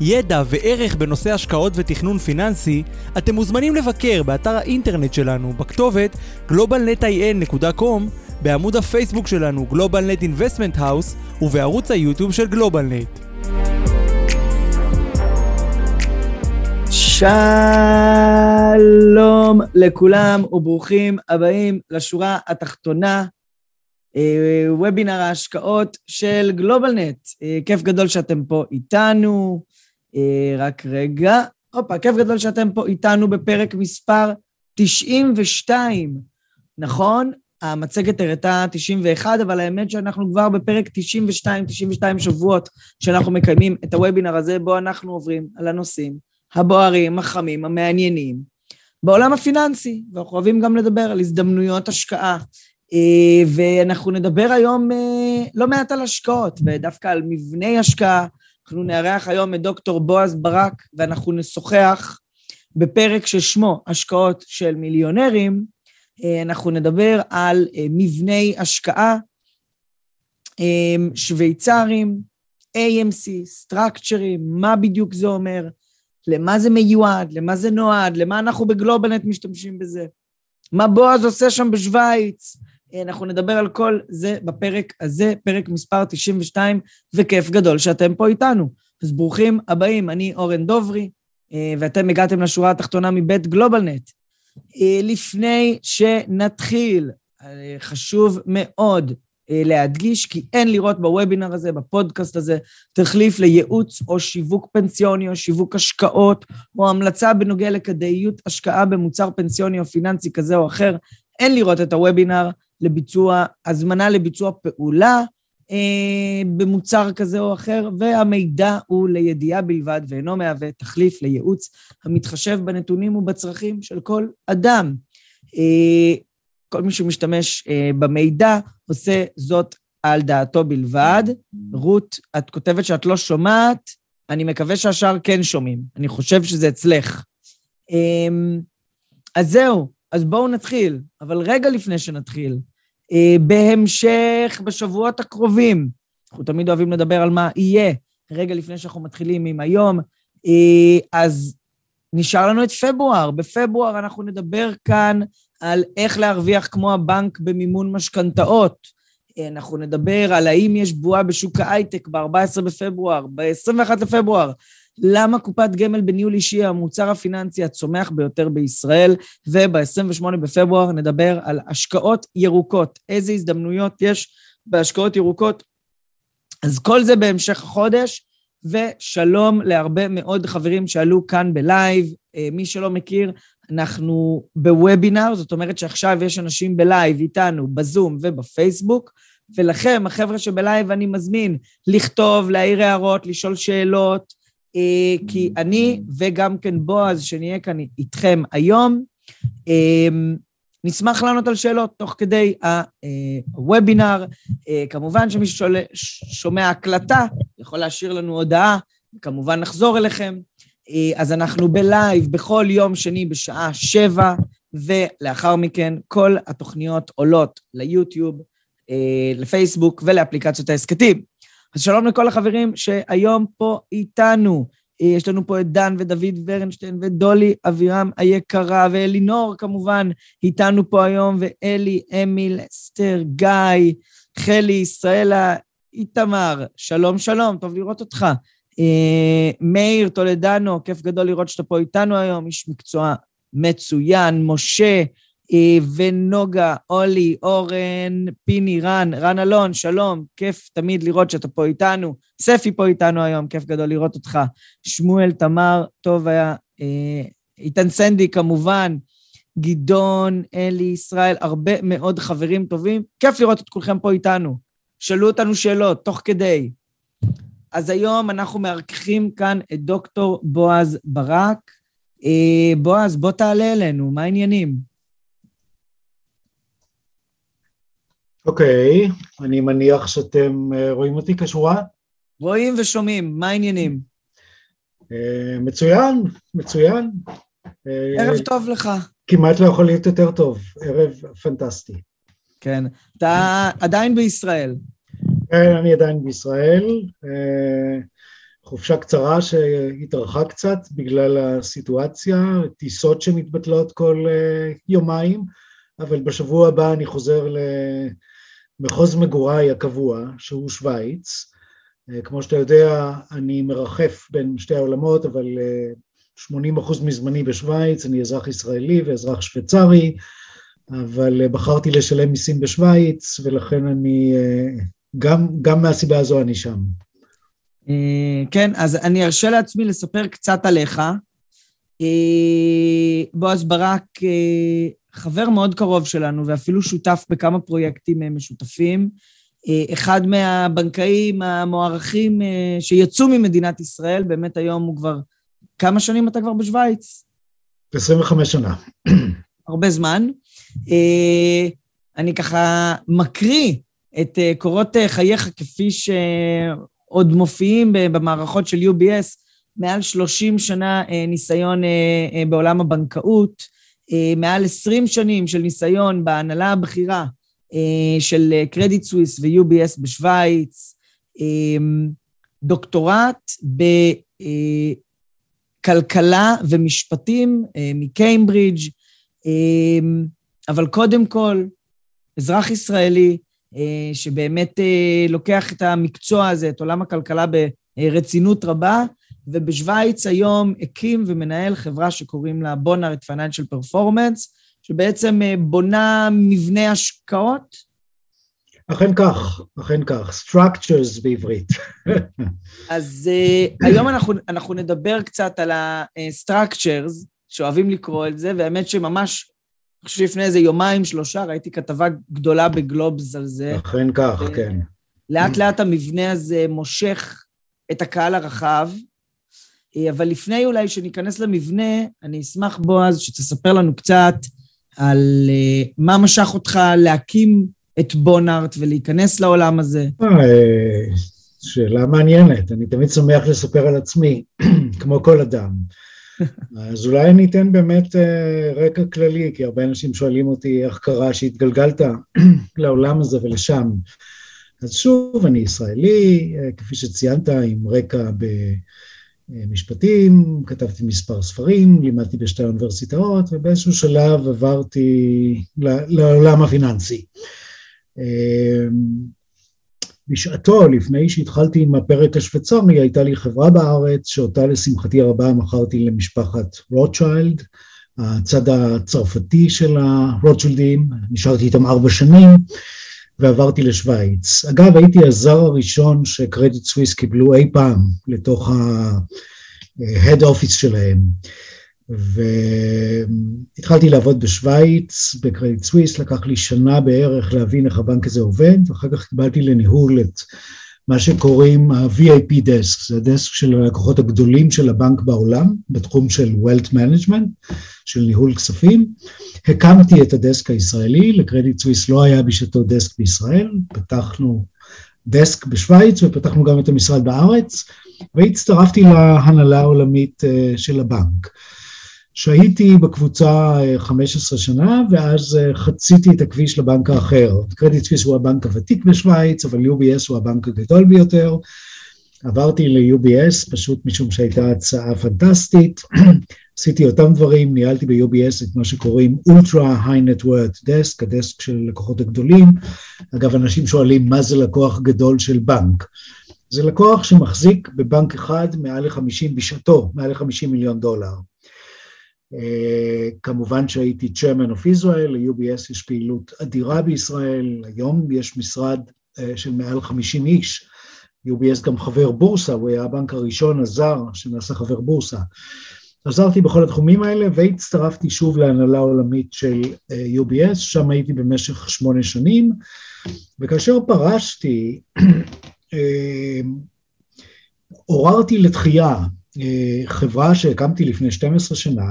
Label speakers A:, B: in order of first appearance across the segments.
A: ידע וערך בנושא השקעות ותכנון פיננסי, אתם מוזמנים לבקר באתר האינטרנט שלנו בכתובת globalnetin.com, בעמוד הפייסבוק שלנו GlobalNet Investment House ובערוץ היוטיוב של GlobalNet.
B: שלום לכולם וברוכים הבאים לשורה התחתונה, אה, וובינר ההשקעות של גלובלנט. אה, כיף גדול שאתם פה איתנו. אה, רק רגע, הופה, כיף גדול שאתם פה איתנו בפרק מספר 92, נכון? המצגת הראתה 91, אבל האמת שאנחנו כבר בפרק 92, 92 שבועות שאנחנו מקיימים את הוובינר הזה, בו אנחנו עוברים על הנושאים הבוערים, החמים, המעניינים, בעולם הפיננסי, ואנחנו אוהבים גם לדבר על הזדמנויות השקעה. אה, ואנחנו נדבר היום אה, לא מעט על השקעות, ודווקא על מבני השקעה. אנחנו נארח היום את דוקטור בועז ברק, ואנחנו נשוחח בפרק ששמו השקעות של מיליונרים. אה, אנחנו נדבר על מבני השקעה, שוויצרים, AMC, סטרקצ'רים, מה בדיוק זה אומר, למה זה מיועד, למה זה נועד, למה אנחנו בגלובלנט משתמשים בזה, מה בועז עושה שם בשוויץ. אנחנו נדבר על כל זה בפרק הזה, פרק מספר 92, וכיף גדול שאתם פה איתנו. אז ברוכים הבאים, אני אורן דוברי, ואתם הגעתם לשורה התחתונה מבית גלובלנט. לפני שנתחיל, חשוב מאוד אה, להדגיש כי אין לראות בוובינר הזה, בפודקאסט הזה, תחליף לייעוץ או שיווק פנסיוני או שיווק השקעות, או המלצה בנוגע לכדאיות השקעה במוצר פנסיוני או פיננסי כזה או אחר. אין לראות את הוובינר לביצוע, הזמנה לביצוע פעולה אה, במוצר כזה או אחר, והמידע הוא לידיעה בלבד ואינו מהווה תחליף לייעוץ המתחשב בנתונים ובצרכים של כל אדם. אה, כל מי שמשתמש אה, במידע עושה זאת על דעתו בלבד. רות, את כותבת שאת לא שומעת, אני מקווה שהשאר כן שומעים. אני חושב שזה אצלך. אה, אז זהו, אז בואו נתחיל. אבל רגע לפני שנתחיל, אה, בהמשך, בשבועות הקרובים, אנחנו תמיד אוהבים לדבר על מה יהיה, רגע לפני שאנחנו מתחילים עם היום, אה, אז נשאר לנו את פברואר. בפברואר אנחנו נדבר כאן על איך להרוויח כמו הבנק במימון משכנתאות. אה, אנחנו נדבר על האם יש בועה בשוק ההייטק ב-14 בפברואר, ב-21 לפברואר. למה קופת גמל בניהול אישי המוצר הפיננסי הצומח ביותר בישראל, וב-28 בפברואר נדבר על השקעות ירוקות. איזה הזדמנויות יש בהשקעות ירוקות? אז כל זה בהמשך החודש, ושלום להרבה מאוד חברים שעלו כאן בלייב. אה, מי שלא מכיר, אנחנו בוובינר, זאת אומרת שעכשיו יש אנשים בלייב איתנו, בזום ובפייסבוק, ולכם, החבר'ה שבלייב, אני מזמין לכתוב, להעיר הערות, לשאול שאלות, כי אני וגם כן בועז, שנהיה כאן איתכם היום, אה, נשמח לענות על שאלות תוך כדי הוובינר. כמובן שמי ששומע הקלטה יכול להשאיר לנו הודעה, וכמובן נחזור אליכם. אה, אז אנחנו בלייב בכל יום שני בשעה שבע, ולאחר מכן כל התוכניות עולות ליוטיוב, אה, לפייסבוק ולאפליקציות ההסכתים. אז שלום לכל החברים שהיום פה איתנו. יש לנו פה את דן ודוד ורנשטיין ודולי אבירם היקרה ואלינור כמובן איתנו פה היום, ואלי, אמיל, אסתר, גיא, חלי, ישראלה, איתמר, שלום שלום, טוב לראות אותך. אה, מאיר טולדנו, כיף גדול לראות שאתה פה איתנו היום, איש מקצוע מצוין, משה ונוגה, אולי, אורן, פיני, רן, רן אלון, שלום, כיף תמיד לראות שאתה פה איתנו. ספי פה איתנו היום, כיף גדול לראות אותך. שמואל, תמר, טוב היה. אה, איתן סנדי כמובן, גדעון, אלי, ישראל, הרבה מאוד חברים טובים. כיף לראות את כולכם פה איתנו. שאלו אותנו שאלות, תוך כדי. אז היום אנחנו מארחים כאן את דוקטור בועז ברק. בועז, בוא תעלה אלינו, מה העניינים?
C: אוקיי, okay, אני מניח שאתם רואים אותי כשורה?
B: רואים ושומעים, מה העניינים?
C: מצוין, מצוין.
B: ערב טוב לך.
C: כמעט לא יכול להיות יותר טוב, ערב פנטסטי.
B: כן. אתה עדיין בישראל.
C: כן, אני עדיין בישראל. חופשה קצרה שהתארכה קצת בגלל הסיטואציה, טיסות שמתבטלות כל יומיים, אבל בשבוע הבא אני חוזר למחוז מגוריי הקבוע, שהוא שווייץ. כמו שאתה יודע, אני מרחף בין שתי העולמות, אבל 80 אחוז מזמני בשוויץ, אני אזרח ישראלי ואזרח שוויצרי, אבל בחרתי לשלם מיסים בשוויץ, ולכן אני, גם, גם מהסיבה הזו אני שם.
B: כן, אז אני ארשה לעצמי לספר קצת עליך. בועז ברק, חבר מאוד קרוב שלנו, ואפילו שותף בכמה פרויקטים משותפים. אחד מהבנקאים המוערכים שיצאו ממדינת ישראל, באמת היום הוא כבר כמה שנים אתה כבר בשוויץ?
C: 25 שנה.
B: הרבה זמן. אני ככה מקריא את קורות חייך כפי שעוד מופיעים במערכות של UBS, מעל 30 שנה ניסיון בעולם הבנקאות, מעל 20 שנים של ניסיון בהנהלה הבכירה של קרדיט סוויס ו-UBS בשוויץ, דוקטורט ב... כלכלה ומשפטים מקיימברידג', אבל קודם כל, אזרח ישראלי שבאמת לוקח את המקצוע הזה, את עולם הכלכלה ברצינות רבה, ובשוויץ היום הקים ומנהל חברה שקוראים לה בונארט פייננשל פרפורמנס, שבעצם בונה מבנה השקעות
C: אכן כך, אכן כך, structures בעברית.
B: אז uh, היום אנחנו, אנחנו נדבר קצת על ה-structures, שאוהבים לקרוא את זה, והאמת שממש, אני חושב שלפני איזה יומיים, שלושה, ראיתי כתבה גדולה בגלובס על זה.
C: אכן כך, ו- כן.
B: לאט לאט המבנה הזה מושך את הקהל הרחב, אבל לפני אולי שניכנס למבנה, אני אשמח, בועז, שתספר לנו קצת על uh, מה משך אותך להקים את בונארט ולהיכנס לעולם הזה?
C: אה, שאלה מעניינת, אני תמיד שמח לספר על עצמי, כמו כל אדם. אז אולי אני אתן באמת אה, רקע כללי, כי הרבה אנשים שואלים אותי איך קרה שהתגלגלת לעולם הזה ולשם. אז שוב, אני ישראלי, אה, כפי שציינת, עם רקע במשפטים, כתבתי מספר ספרים, לימדתי בשתי האוניברסיטאות, ובאיזשהו שלב עברתי לעולם הפיננסי. בשעתו, לפני שהתחלתי עם הפרק השוויצרי, הייתה לי חברה בארץ, שאותה לשמחתי הרבה מכרתי למשפחת רוטשילד, הצד הצרפתי של הרוטשילדים, נשארתי איתם ארבע שנים, ועברתי לשוויץ. אגב, הייתי הזר הראשון שקרדיט סוויס קיבלו אי פעם לתוך ה-head office שלהם. והתחלתי לעבוד בשוויץ, בקרדיט סוויס, לקח לי שנה בערך להבין איך הבנק הזה עובד, ואחר כך קיבלתי לניהול את מה שקוראים ה-VIP desk, זה הדסק של הלקוחות הגדולים של הבנק בעולם, בתחום של Wealth Management, של ניהול כספים. הקמתי את ה desk הישראלי, לקרדיט סוויס לא היה בשעתו desk בישראל, פתחנו desk בשוויץ ופתחנו גם את המשרד בארץ, והצטרפתי להנהלה העולמית של הבנק. שהייתי בקבוצה 15 שנה, ואז חציתי את הכביש לבנק האחר. קרדיט סוויס הוא הבנק הוותיק בשוויץ, אבל UBS הוא הבנק הגדול ביותר. עברתי ל-UBS פשוט משום שהייתה הצעה פנטסטית. עשיתי אותם דברים, ניהלתי ב-UBS את מה שקוראים Ultra High Net Worth Desk, הדסק של לקוחות הגדולים. אגב, אנשים שואלים מה זה לקוח גדול של בנק. זה לקוח שמחזיק בבנק אחד מעל ל-50, בשעתו, מעל ל-50 מיליון דולר. כמובן שהייתי chairman of Israel, ל-UBS יש פעילות אדירה בישראל, היום יש משרד של מעל 50 איש, UBS גם חבר בורסה, הוא היה הבנק הראשון הזר שנעשה חבר בורסה. עזרתי בכל התחומים האלה והצטרפתי שוב להנהלה העולמית של UBS, שם הייתי במשך שמונה שנים, וכאשר פרשתי, עוררתי לתחייה חברה שהקמתי לפני 12 שנה,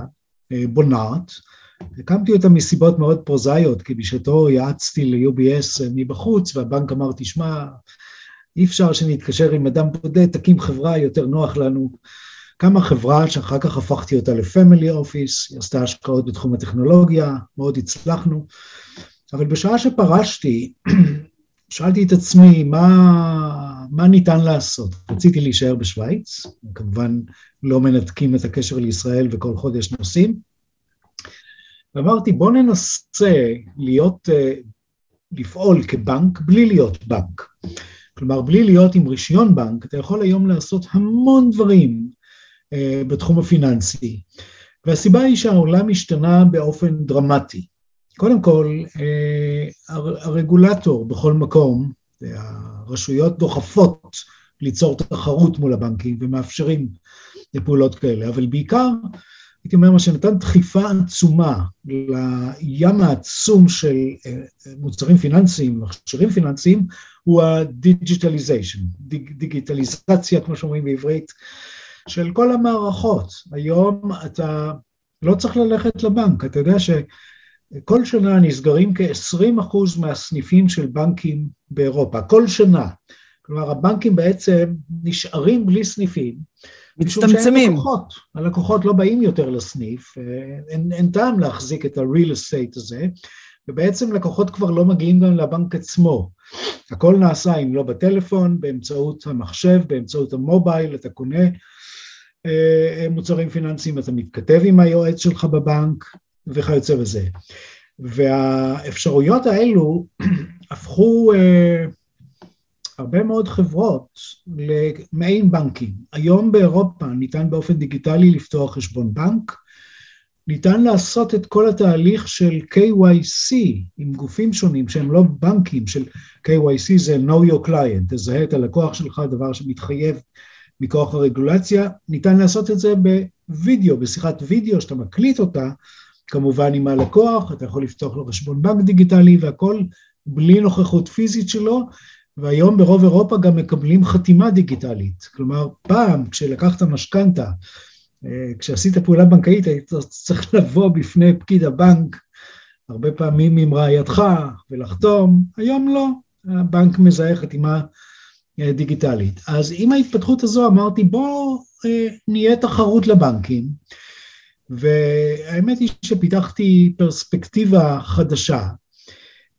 C: בונארט, הקמתי אותה מסיבות מאוד פרוזאיות, כי בשעתו יעצתי ל-UBS מבחוץ, והבנק אמר, תשמע, אי אפשר שנתקשר עם אדם בודד, תקים חברה, יותר נוח לנו. קמה חברה שאחר כך הפכתי אותה לפמילי אופיס, היא עשתה השקעות בתחום הטכנולוגיה, מאוד הצלחנו, אבל בשעה שפרשתי, שאלתי את עצמי, מה, מה ניתן לעשות? רציתי להישאר בשוויץ, כמובן לא מנתקים את הקשר לישראל וכל חודש נוסעים, ואמרתי, בוא ננסה להיות, אה, לפעול כבנק בלי להיות בנק. כלומר, בלי להיות עם רישיון בנק, אתה יכול היום לעשות המון דברים אה, בתחום הפיננסי. והסיבה היא שהעולם השתנה באופן דרמטי. קודם כל, אה, הרגולטור בכל מקום, הרשויות דוחפות ליצור תחרות מול הבנקים ומאפשרים לפעולות כאלה, אבל בעיקר, הייתי אומר, מה שנתן דחיפה עצומה לים העצום של אה, מוצרים פיננסיים, מכשירים פיננסיים, הוא ה digitalization, דיג, דיגיטליזציה, כמו שאומרים בעברית, של כל המערכות. היום אתה לא צריך ללכת לבנק, אתה יודע שכל שנה נסגרים כ-20% מהסניפים של בנקים באירופה, כל שנה. כלומר, הבנקים בעצם נשארים בלי סניפים.
B: מצטמצמים.
C: לקוחות, הלקוחות לא באים יותר לסניף, אה, אין, אין טעם להחזיק את ה-real estate הזה, ובעצם לקוחות כבר לא מגיעים גם לבנק עצמו. הכל נעשה אם לא בטלפון, באמצעות המחשב, באמצעות המובייל, אתה קונה אה, מוצרים פיננסיים, אתה מתכתב עם היועץ שלך בבנק וכיוצא בזה. והאפשרויות האלו הפכו אה, הרבה מאוד חברות למעין בנקים. היום באירופה ניתן באופן דיגיטלי לפתוח חשבון בנק, ניתן לעשות את כל התהליך של KYC עם גופים שונים שהם לא בנקים, של KYC זה know your client, תזהה את הלקוח שלך, דבר שמתחייב מכוח הרגולציה, ניתן לעשות את זה בווידאו, בשיחת וידאו שאתה מקליט אותה, כמובן עם הלקוח, אתה יכול לפתוח לו חשבון בנק דיגיטלי והכל בלי נוכחות פיזית שלו, והיום ברוב אירופה גם מקבלים חתימה דיגיטלית. כלומר, פעם כשלקחת משכנתה, אה, כשעשית פעולה בנקאית היית צריך לבוא בפני פקיד הבנק, הרבה פעמים עם רעייתך ולחתום, היום לא, הבנק מזהה חתימה אה, דיגיטלית. אז עם ההתפתחות הזו אמרתי בואו אה, נהיה תחרות לבנקים, והאמת היא שפיתחתי פרספקטיבה חדשה,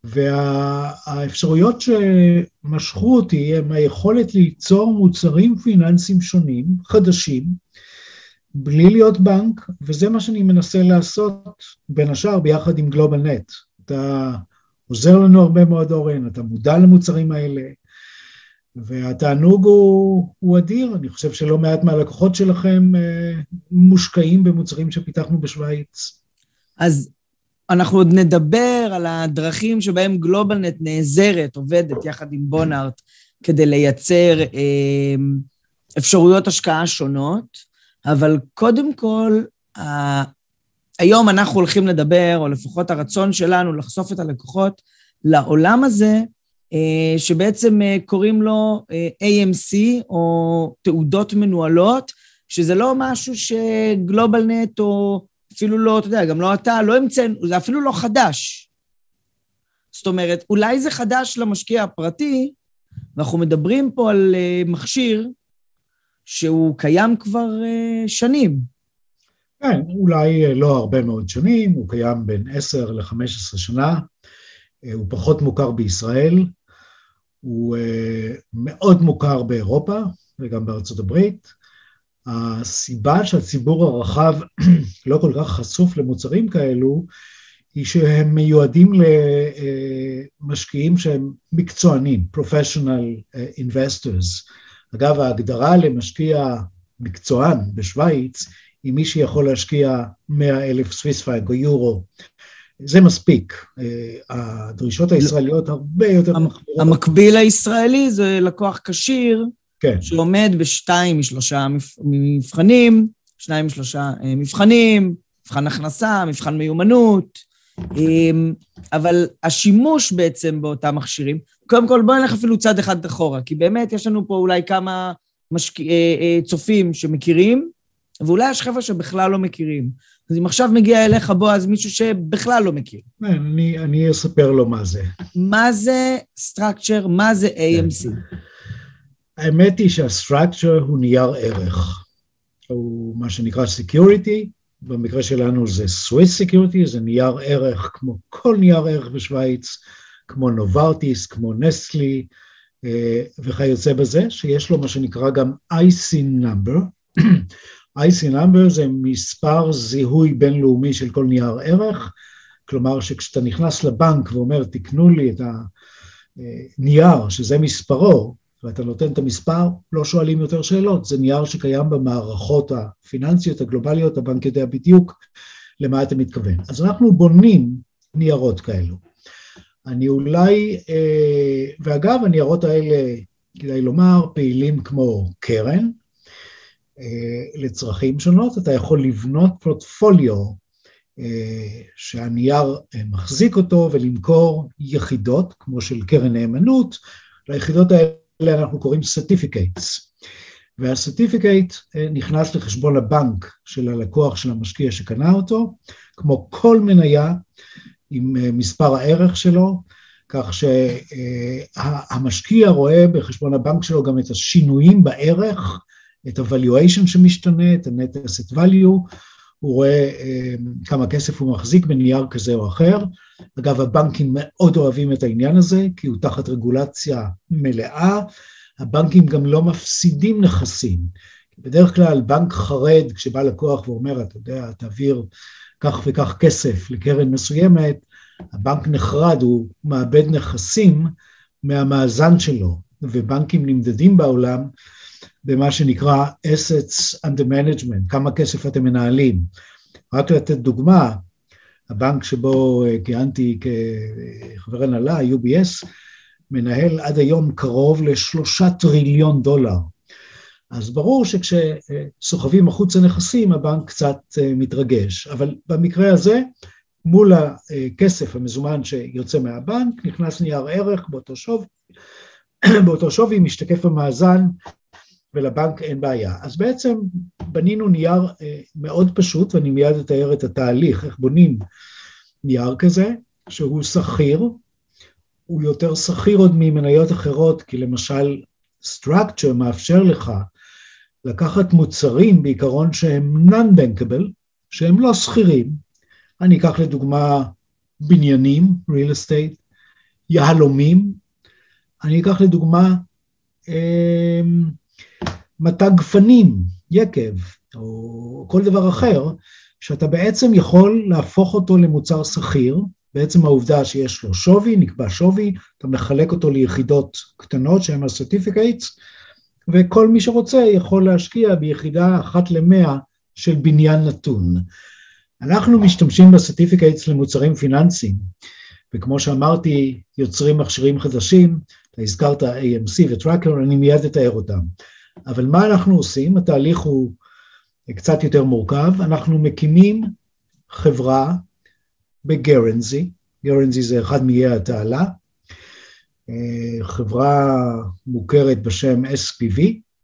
C: והאפשרויות שמשכו אותי הם היכולת ליצור מוצרים פיננסיים שונים, חדשים, בלי להיות בנק, וזה מה שאני מנסה לעשות בין השאר ביחד עם גלובלנט. אתה עוזר לנו הרבה מאוד אורן, אתה מודע למוצרים האלה, והתענוג הוא, הוא אדיר, אני חושב שלא מעט מהלקוחות שלכם אה, מושקעים במוצרים שפיתחנו בשוויץ.
B: אז אנחנו עוד נדבר על הדרכים שבהם גלובלנט נעזרת, עובדת יחד עם בונארט, כדי לייצר אה, אפשרויות השקעה שונות, אבל קודם כל, אה, היום אנחנו הולכים לדבר, או לפחות הרצון שלנו לחשוף את הלקוחות לעולם הזה, שבעצם אה, קוראים לו אה, AMC, או תעודות מנוהלות, שזה לא משהו שגלובלנט או אפילו לא, אתה יודע, גם לא אתה, לא המצאנו, זה אפילו לא חדש. זאת אומרת, אולי זה חדש למשקיע הפרטי, ואנחנו מדברים פה על מכשיר שהוא קיים כבר שנים.
C: כן, אולי לא הרבה מאוד שנים, הוא קיים בין 10 ל-15 שנה, הוא פחות מוכר בישראל, הוא uh, מאוד מוכר באירופה וגם בארצות הברית. הסיבה שהציבור הרחב לא כל כך חשוף למוצרים כאלו, היא שהם מיועדים למשקיעים שהם מקצוענים, professional investors. אגב, ההגדרה למשקיע מקצוען בשוויץ, היא מי שיכול להשקיע 100 אלף סוויס פייק או יורו. זה מספיק. הדרישות הישראליות הרבה יותר
B: מחמירות. המקביל הישראלי זה לקוח כשיר, כן. שעומד בשתיים משלושה מבחנים, שניים משלושה אה, מבחנים, מבחן הכנסה, מבחן מיומנות, אמ, אבל השימוש בעצם באותם מכשירים, קודם כל בואו נלך אפילו צעד אחד אחורה, כי באמת יש לנו פה אולי כמה משק... אה, אה, צופים שמכירים, ואולי יש חבר'ה שבכלל לא מכירים. אז אם עכשיו מגיע אליך, בועז, מישהו שבכלל לא מכיר.
C: כן, אני, אני אספר לו מה זה.
B: מה זה structure? מה זה AMC?
C: האמת היא שהסטרקצ'ר הוא נייר ערך. הוא מה שנקרא security, במקרה שלנו זה Swiss Security, זה נייר ערך כמו כל נייר ערך בשוויץ, כמו נוברטיס, כמו נסטלי אה, וכיוצא בזה, שיש לו מה שנקרא גם IC number. IC number זה מספר זיהוי בינלאומי של כל נייר ערך, כלומר שכשאתה נכנס לבנק ואומר תקנו לי את הנייר שזה מספרו, ואתה נותן את המספר, לא שואלים יותר שאלות, זה נייר שקיים במערכות הפיננסיות הגלובליות, הבנק יודע בדיוק למה אתה מתכוון. אז אנחנו בונים ניירות כאלו. אני אולי, אה, ואגב, הניירות האלה, כדאי לומר, פעילים כמו קרן, אה, לצרכים שונות, אתה יכול לבנות פורטפוליו אה, שהנייר מחזיק אותו ולמכור יחידות, כמו של קרן נאמנות, ליחידות האלה אנחנו קוראים certificates, והסרטיפיקייט נכנס לחשבון הבנק של הלקוח של המשקיע שקנה אותו, כמו כל מניה עם אה, מספר הערך שלו, כך שהמשקיע רואה בחשבון הבנק שלו גם את השינויים בערך, את ה-valuation שמשתנה, את ה-net asset value, הוא רואה אה, כמה כסף הוא מחזיק בנייר כזה או אחר. אגב, הבנקים מאוד אוהבים את העניין הזה, כי הוא תחת רגולציה מלאה. הבנקים גם לא מפסידים נכסים. בדרך כלל בנק חרד, כשבא לקוח ואומר, אתה יודע, תעביר כך וכך כסף לקרן מסוימת, הבנק נחרד, הוא מאבד נכסים מהמאזן שלו, ובנקים נמדדים בעולם במה שנקרא assets under management, כמה כסף אתם מנהלים. רק לתת דוגמה, הבנק שבו אה, כיהנתי כחבר הנהלה, UBS, מנהל עד היום קרוב לשלושה טריליון דולר. אז ברור שכשסוחבים החוצה נכסים, הבנק קצת אה, מתרגש, אבל במקרה הזה, מול הכסף המזומן שיוצא מהבנק, נכנס נייר ערך באותו שווי, באותו שווי משתקף המאזן ולבנק אין בעיה. אז בעצם בנינו נייר אה, מאוד פשוט, ואני מיד אתאר את התהליך, איך בונים נייר כזה, שהוא שכיר, הוא יותר שכיר עוד ממניות אחרות, כי למשל structure מאפשר לך לקחת מוצרים בעיקרון שהם non-bankable, שהם לא שכירים. אני אקח לדוגמה בניינים, real estate, יהלומים, אני אקח לדוגמה אה, מטע גפנים, יקב, או כל דבר אחר, שאתה בעצם יכול להפוך אותו למוצר שכיר, בעצם העובדה שיש לו שווי, נקבע שווי, אתה מחלק אותו ליחידות קטנות שהן ה-certificates, וכל מי שרוצה יכול להשקיע ביחידה אחת למאה של בניין נתון. אנחנו משתמשים ב-certificates למוצרים פיננסיים, וכמו שאמרתי, יוצרים מכשירים חדשים, אתה הזכרת AMC וטראקר, אני מיד אתאר אותם. אבל מה אנחנו עושים? התהליך הוא קצת יותר מורכב, אנחנו מקימים חברה בגרנזי, גרנזי זה אחד מאיי התעלה, אה, חברה מוכרת בשם SPV,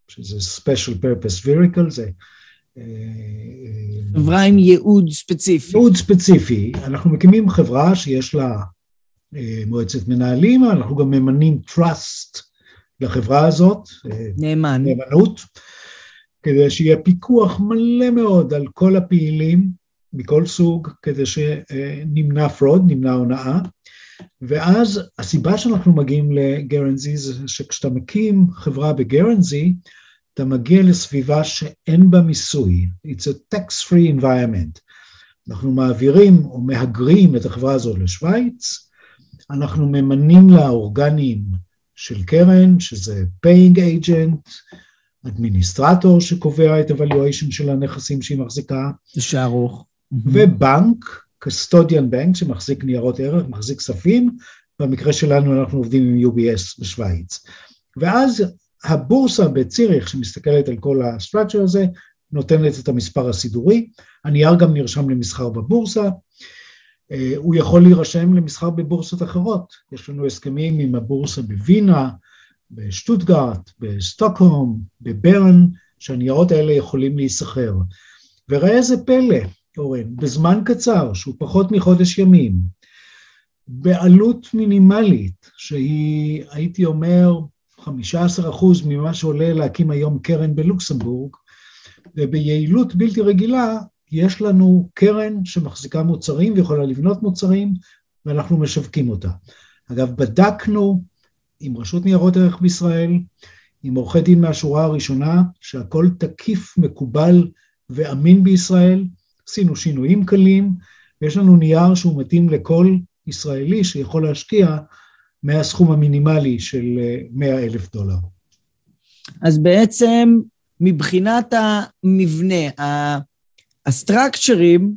C: שזה Special Purpose Vehicle, זה...
B: אה, חברה עם ייעוד ספציפי.
C: ייעוד ספציפי. אנחנו מקימים חברה שיש לה אה, מועצת מנהלים, אנחנו גם ממנים trust לחברה הזאת.
B: נאמן.
C: נאמנות, כדי שיהיה פיקוח מלא מאוד על כל הפעילים מכל סוג, כדי שנמנע fraud, נמנע הונאה. ואז הסיבה שאנחנו מגיעים לגרנזי זה שכשאתה מקים חברה בגרנזי, אתה מגיע לסביבה שאין בה מיסוי. It's a tax-free environment. אנחנו מעבירים או מהגרים את החברה הזאת לשוויץ, אנחנו ממנים לה אורגנים של קרן, שזה paying agent, אדמיניסטרטור שקובע את ה-valuation של הנכסים שהיא מחזיקה.
B: זה שערוך.
C: ובנק, custodian bank שמחזיק ניירות ערך, מחזיק כספים, במקרה שלנו אנחנו עובדים עם UBS בשוויץ. ואז הבורסה בציריך שמסתכלת על כל ה-structure הזה, נותנת את המספר הסידורי, הנייר גם נרשם למסחר בבורסה, הוא יכול להירשם למסחר בבורסות אחרות. יש לנו הסכמים עם הבורסה בווינה, בשטוטגארט, בסטוקהום, בברן, שהניירות האלה יכולים להיסחר. וראה איזה פלא, אורן, בזמן קצר, שהוא פחות מחודש ימים, בעלות מינימלית, שהיא, הייתי אומר, 15% ממה שעולה להקים היום קרן בלוקסמבורג, וביעילות בלתי רגילה, יש לנו קרן שמחזיקה מוצרים ויכולה לבנות מוצרים, ואנחנו משווקים אותה. אגב, בדקנו עם רשות ניירות ערך בישראל, עם עורכי דין מהשורה הראשונה, שהכל תקיף, מקובל ואמין בישראל, עשינו שינויים קלים, ויש לנו נייר שהוא מתאים לכל ישראלי שיכול להשקיע מהסכום המינימלי של 100 אה, אלף דולר.
B: אז בעצם מבחינת המבנה, הסטרקצ'רים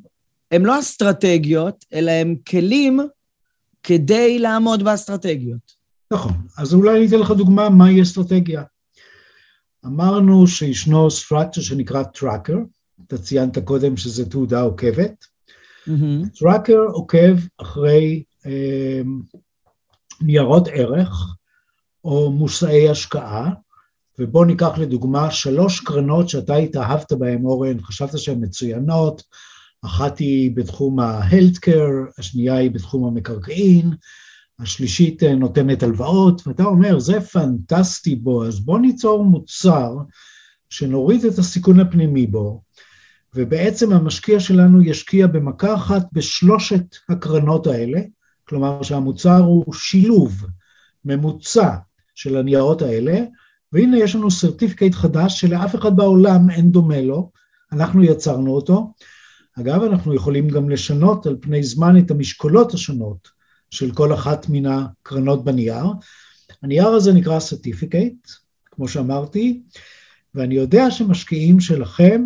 B: הם לא אסטרטגיות, אלא הם כלים כדי לעמוד באסטרטגיות.
C: נכון. אז אולי אני אתן לך דוגמה מהי אסטרטגיה. אמרנו שישנו structure שנקרא tracker, אתה ציינת קודם שזה תעודה עוקבת. tracker mm-hmm. עוקב אחרי אה, ניירות ערך או מושאי השקעה, ובואו ניקח לדוגמה שלוש קרנות שאתה התאהבת בהן, אורן, חשבת שהן מצוינות, אחת היא בתחום ה-healthcare, השנייה היא בתחום המקרקעין, השלישית אה, נותנת הלוואות, ואתה אומר, זה פנטסטי בו, אז בוא ניצור מוצר שנוריד את הסיכון הפנימי בו, ובעצם המשקיע שלנו ישקיע במכה אחת בשלושת הקרנות האלה, כלומר שהמוצר הוא שילוב ממוצע של הניירות האלה, והנה יש לנו סרטיפיקט חדש שלאף אחד בעולם אין דומה לו, אנחנו יצרנו אותו. אגב, אנחנו יכולים גם לשנות על פני זמן את המשקולות השונות של כל אחת מן הקרנות בנייר. הנייר הזה נקרא סרטיפיקט, כמו שאמרתי, ואני יודע שמשקיעים שלכם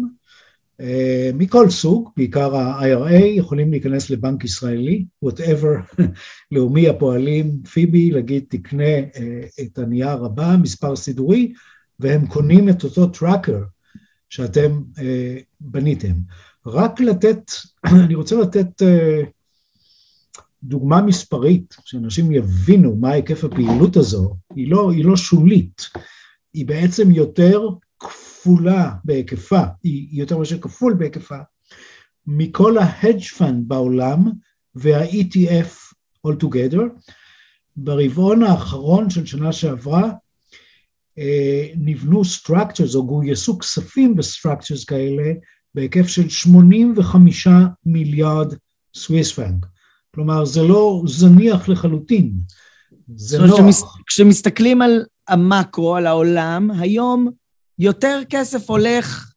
C: מכל סוג, בעיקר ה-IRA, יכולים להיכנס לבנק ישראלי, whatever, לאומי הפועלים, פיבי, להגיד תקנה אה, את הנייר הבא, מספר סידורי, והם קונים את אותו טראקר שאתם אה, בניתם. רק לתת, אני רוצה לתת דוגמה מספרית, שאנשים יבינו מה היקף הפעילות הזו, היא לא, היא לא שולית, היא בעצם יותר כפולה בהיקפה, היא יותר מאשר כפול בהיקפה, מכל ה-hedge fund בעולם וה-ETF all together. ברבעון האחרון של שנה שעברה אה, נבנו structures או גויסו כספים ב structures כאלה בהיקף של 85 מיליארד סוויס פרנק. כלומר, זה לא זניח לחלוטין.
B: זה נוח. לא... כשמסתכלים על המקרו, על העולם, היום יותר כסף הולך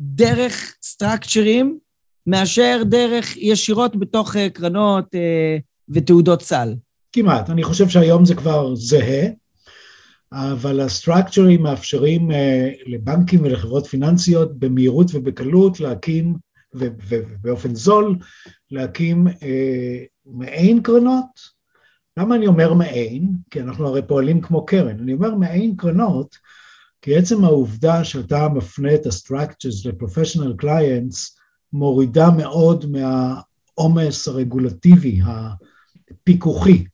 B: דרך סטרקצ'רים מאשר דרך ישירות בתוך אה, קרנות אה, ותעודות סל.
C: כמעט. אני חושב שהיום זה כבר זהה, אבל הסטרקצ'רים מאפשרים אה, לבנקים ולחברות פיננסיות במהירות ובקלות להקים, ובאופן זול, להקים מעין קרנות. למה אני אומר מעין? כי אנחנו הרי פועלים כמו קרן. אני אומר מעין קרנות, כי עצם העובדה שאתה מפנה את ה-structures ל-professional clients מורידה מאוד מהעומס הרגולטיבי, הפיקוחי.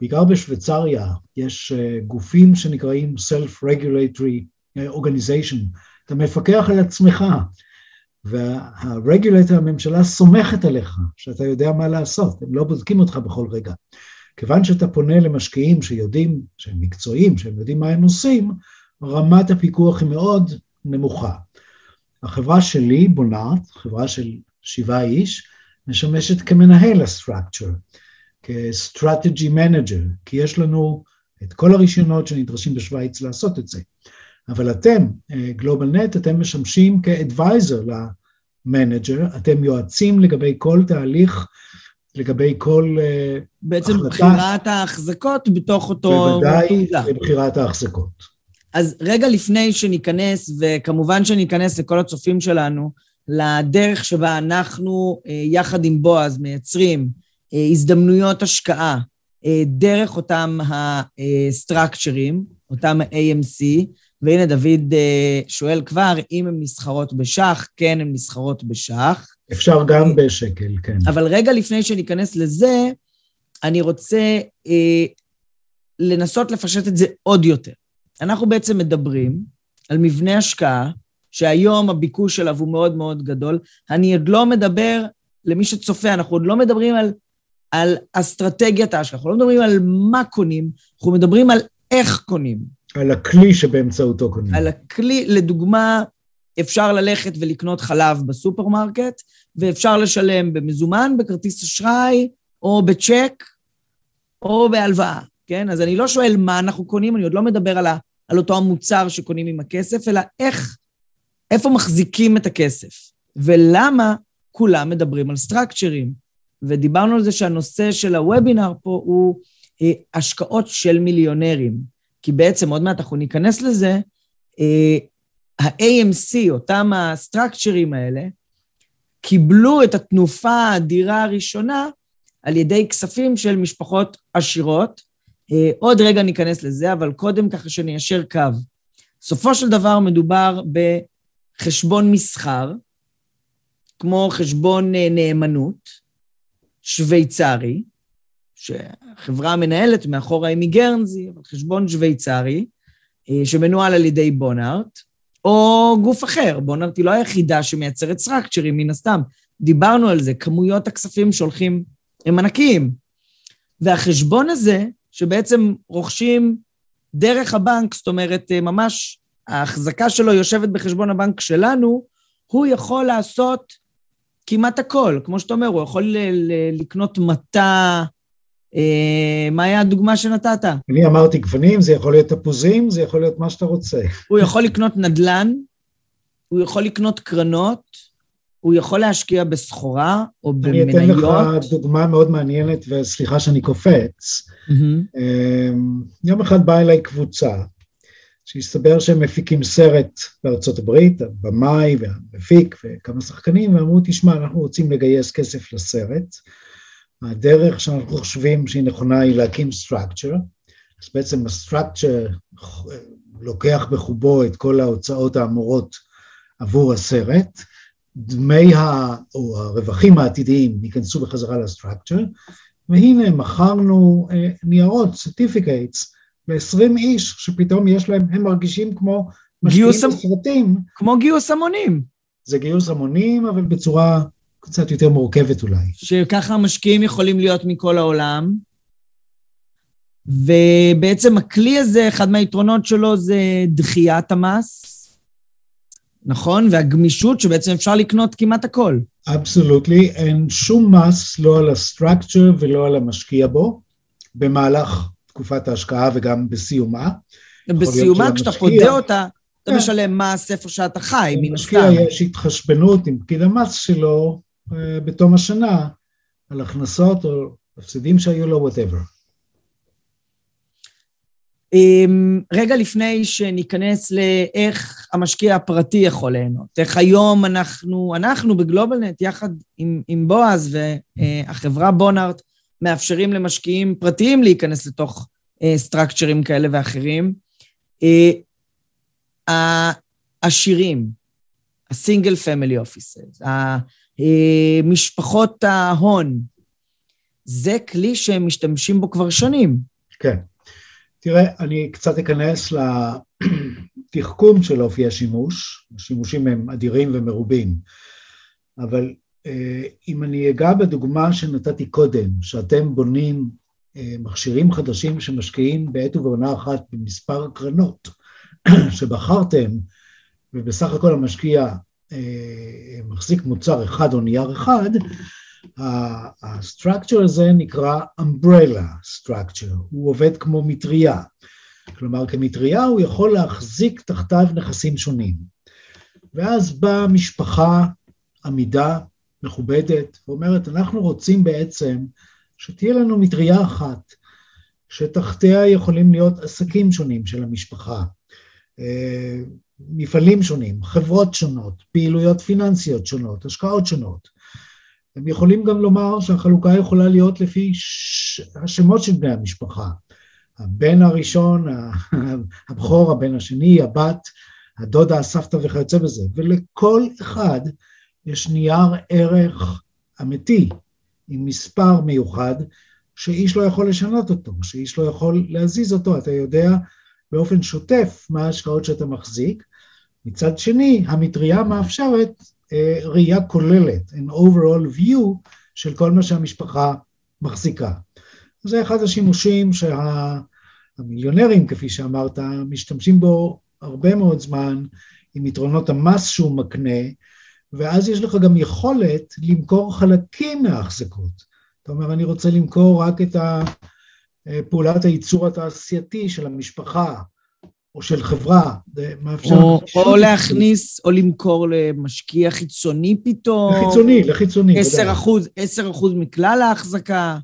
C: בעיקר בשוויצריה יש אה, גופים שנקראים self-regulatory אה, organization, אתה מפקח על עצמך, והרגולטור הממשלה סומכת עליך, שאתה יודע מה לעשות, הם לא בודקים אותך בכל רגע. כיוון שאתה פונה למשקיעים שיודעים, שהם מקצועיים, שהם יודעים מה הם עושים, רמת הפיקוח היא מאוד נמוכה. החברה שלי, בונארט, חברה של שבעה איש, משמשת כמנהל הסטרקצ'ר, כ-strategy manager, כי יש לנו את כל הרישיונות שנדרשים בשוויץ לעשות את זה. אבל אתם, גלובלנט, אתם משמשים כ advisor ל manager, אתם יועצים לגבי כל תהליך, לגבי כל
B: uh, בעצם החלטה. בעצם בחירת ההחזקות בתוך אותו...
C: בוודאי, בחירת ההחזקות.
B: אז רגע לפני שניכנס, וכמובן שניכנס לכל הצופים שלנו, לדרך שבה אנחנו, אה, יחד עם בועז, מייצרים אה, הזדמנויות השקעה דרך אותם הסטרקצ'רים, אותם AMC, והנה דוד שואל כבר אם הן נסחרות בשח, כן, הן נסחרות בשח.
C: אפשר גם בשקל, כן.
B: אבל רגע לפני שניכנס לזה, אני רוצה אה, לנסות לפשט את זה עוד יותר. אנחנו בעצם מדברים על מבנה השקעה, שהיום הביקוש אליו הוא מאוד מאוד גדול. אני עוד לא מדבר, למי שצופה, אנחנו עוד לא מדברים על, על אסטרטגיית ההשקעה, אנחנו לא מדברים על מה קונים, אנחנו מדברים על איך קונים.
C: על הכלי שבאמצעותו קונים.
B: על הכלי, לדוגמה, אפשר ללכת ולקנות חלב בסופרמרקט, ואפשר לשלם במזומן, בכרטיס אשראי, או בצ'ק, או בהלוואה, כן? אז אני לא שואל מה אנחנו קונים, אני עוד לא מדבר על, ה, על אותו המוצר שקונים עם הכסף, אלא איך, איפה מחזיקים את הכסף, ולמה כולם מדברים על סטרקצ'רים. ודיברנו על זה שהנושא של הוובינר פה הוא אה, השקעות של מיליונרים, כי בעצם עוד מעט אנחנו ניכנס לזה, אה, ה-AMC, אותם הסטרקצ'רים האלה, קיבלו את התנופה האדירה הראשונה על ידי כספים של משפחות עשירות. אה, עוד רגע ניכנס לזה, אבל קודם ככה שניישר קו. בסופו של דבר מדובר בחשבון מסחר, כמו חשבון אה, נאמנות, שוויצרי, שהחברה המנהלת מאחורה היא מגרנזי, אבל חשבון שוויצרי, אה, שמנוהל על ידי בונארט, או גוף אחר. בונארט היא לא היחידה שמייצרת סטרקצ'רים, מן הסתם. דיברנו על זה, כמויות הכספים שהולכים הם ענקיים. והחשבון הזה, שבעצם רוכשים דרך הבנק, זאת אומרת, אה, ממש ההחזקה שלו יושבת בחשבון הבנק שלנו, הוא יכול לעשות כמעט הכל. כמו שאתה אומר, הוא יכול לקנות מטע, אה, מה היה הדוגמה שנתת?
C: אני אמרתי גוונים, זה יכול להיות תפוזים, זה יכול להיות מה שאתה רוצה.
B: הוא יכול לקנות נדל"ן, הוא יכול לקנות קרנות, הוא יכול להשקיע בסחורה או במניות.
C: אני אתן לך דוגמה מאוד מעניינת, וסליחה שאני קופץ. Mm-hmm. יום אחד באה אליי קבוצה, שהסתבר שהם מפיקים סרט בארצות הברית, הבמאי והמפיק וכמה שחקנים, ואמרו, תשמע, אנחנו רוצים לגייס כסף לסרט. הדרך שאנחנו חושבים שהיא נכונה היא להקים structure, אז בעצם ה-structure לוקח בחובו את כל ההוצאות האמורות עבור הסרט, דמי ה... או הרווחים העתידיים ייכנסו בחזרה לסטרקצ'ר, והנה מכרנו אה, ניירות, certificates, ל-20 איש שפתאום יש להם, הם מרגישים כמו משקיעים בסרטים.
B: כמו גיוס המונים.
C: זה גיוס המונים, אבל בצורה קצת יותר מורכבת אולי.
B: שככה המשקיעים יכולים להיות מכל העולם. ובעצם הכלי הזה, אחד מהיתרונות שלו זה דחיית המס, נכון? והגמישות שבעצם אפשר לקנות כמעט הכל.
C: absolutely, אין שום מס לא על ה structure ולא על המשקיע בו, במהלך תקופת ההשקעה וגם בסיומה.
B: בסיומה, כשאתה פודה אותה, אתה כן. משלם מס איפה שאתה חי, מן הסתם.
C: למשקיע יש התחשבנות עם פקיד המס שלו אה, בתום השנה על הכנסות או הפסדים שהיו לו, whatever.
B: אמ, רגע לפני שניכנס לאיך המשקיע הפרטי יכול ליהנות, איך היום אנחנו, אנחנו בגלובלנט, יחד עם, עם בועז והחברה בונארט, מאפשרים למשקיעים פרטיים להיכנס לתוך structureים כאלה ואחרים. העשירים, ה single family offices, משפחות ההון, זה כלי שהם משתמשים בו כבר שנים.
C: כן. תראה, אני קצת אכנס לתחכום של אופי השימוש, השימושים הם אדירים ומרובים, אבל אה, אם אני אגע בדוגמה שנתתי קודם, שאתם בונים אה, מכשירים חדשים שמשקיעים בעת ובעונה אחת במספר קרנות שבחרתם, ובסך הכל המשקיע אה, מחזיק מוצר אחד או נייר אחד, ה-structure הזה נקרא umbrella structure, הוא עובד כמו מטריה, כלומר כמטריה הוא יכול להחזיק תחתיו נכסים שונים. ואז באה משפחה עמידה, מכובדת, ואומרת, אנחנו רוצים בעצם שתהיה לנו מטריה אחת, שתחתיה יכולים להיות עסקים שונים של המשפחה, אה, מפעלים שונים, חברות שונות, פעילויות פיננסיות שונות, השקעות שונות. הם יכולים גם לומר שהחלוקה יכולה להיות לפי ש... השמות של בני המשפחה. הבן הראשון, הבכור, הבן השני, הבת, הדודה, הסבתא וכיוצא בזה. ולכל אחד יש נייר ערך אמיתי, עם מספר מיוחד, שאיש לא יכול לשנות אותו, שאיש לא יכול להזיז אותו. אתה יודע באופן שוטף מה ההשקעות שאתה מחזיק, מצד שני, המטריה מאפשרת ראייה כוללת, an overall view של כל מה שהמשפחה מחזיקה. זה אחד השימושים שהמיליונרים, כפי שאמרת, משתמשים בו הרבה מאוד זמן, עם יתרונות המס שהוא מקנה, ואז יש לך גם יכולת למכור חלקים מההחזקות. אתה אומר, אני רוצה למכור רק את פעולת הייצור התעשייתי של המשפחה, או של חברה, זה מאפשר...
B: או, או להכניס, או למכור למשקיע חיצוני פתאום.
C: לחיצוני, לחיצוני.
B: 10 אחוז, 10 אחוז מכלל ההחזקה.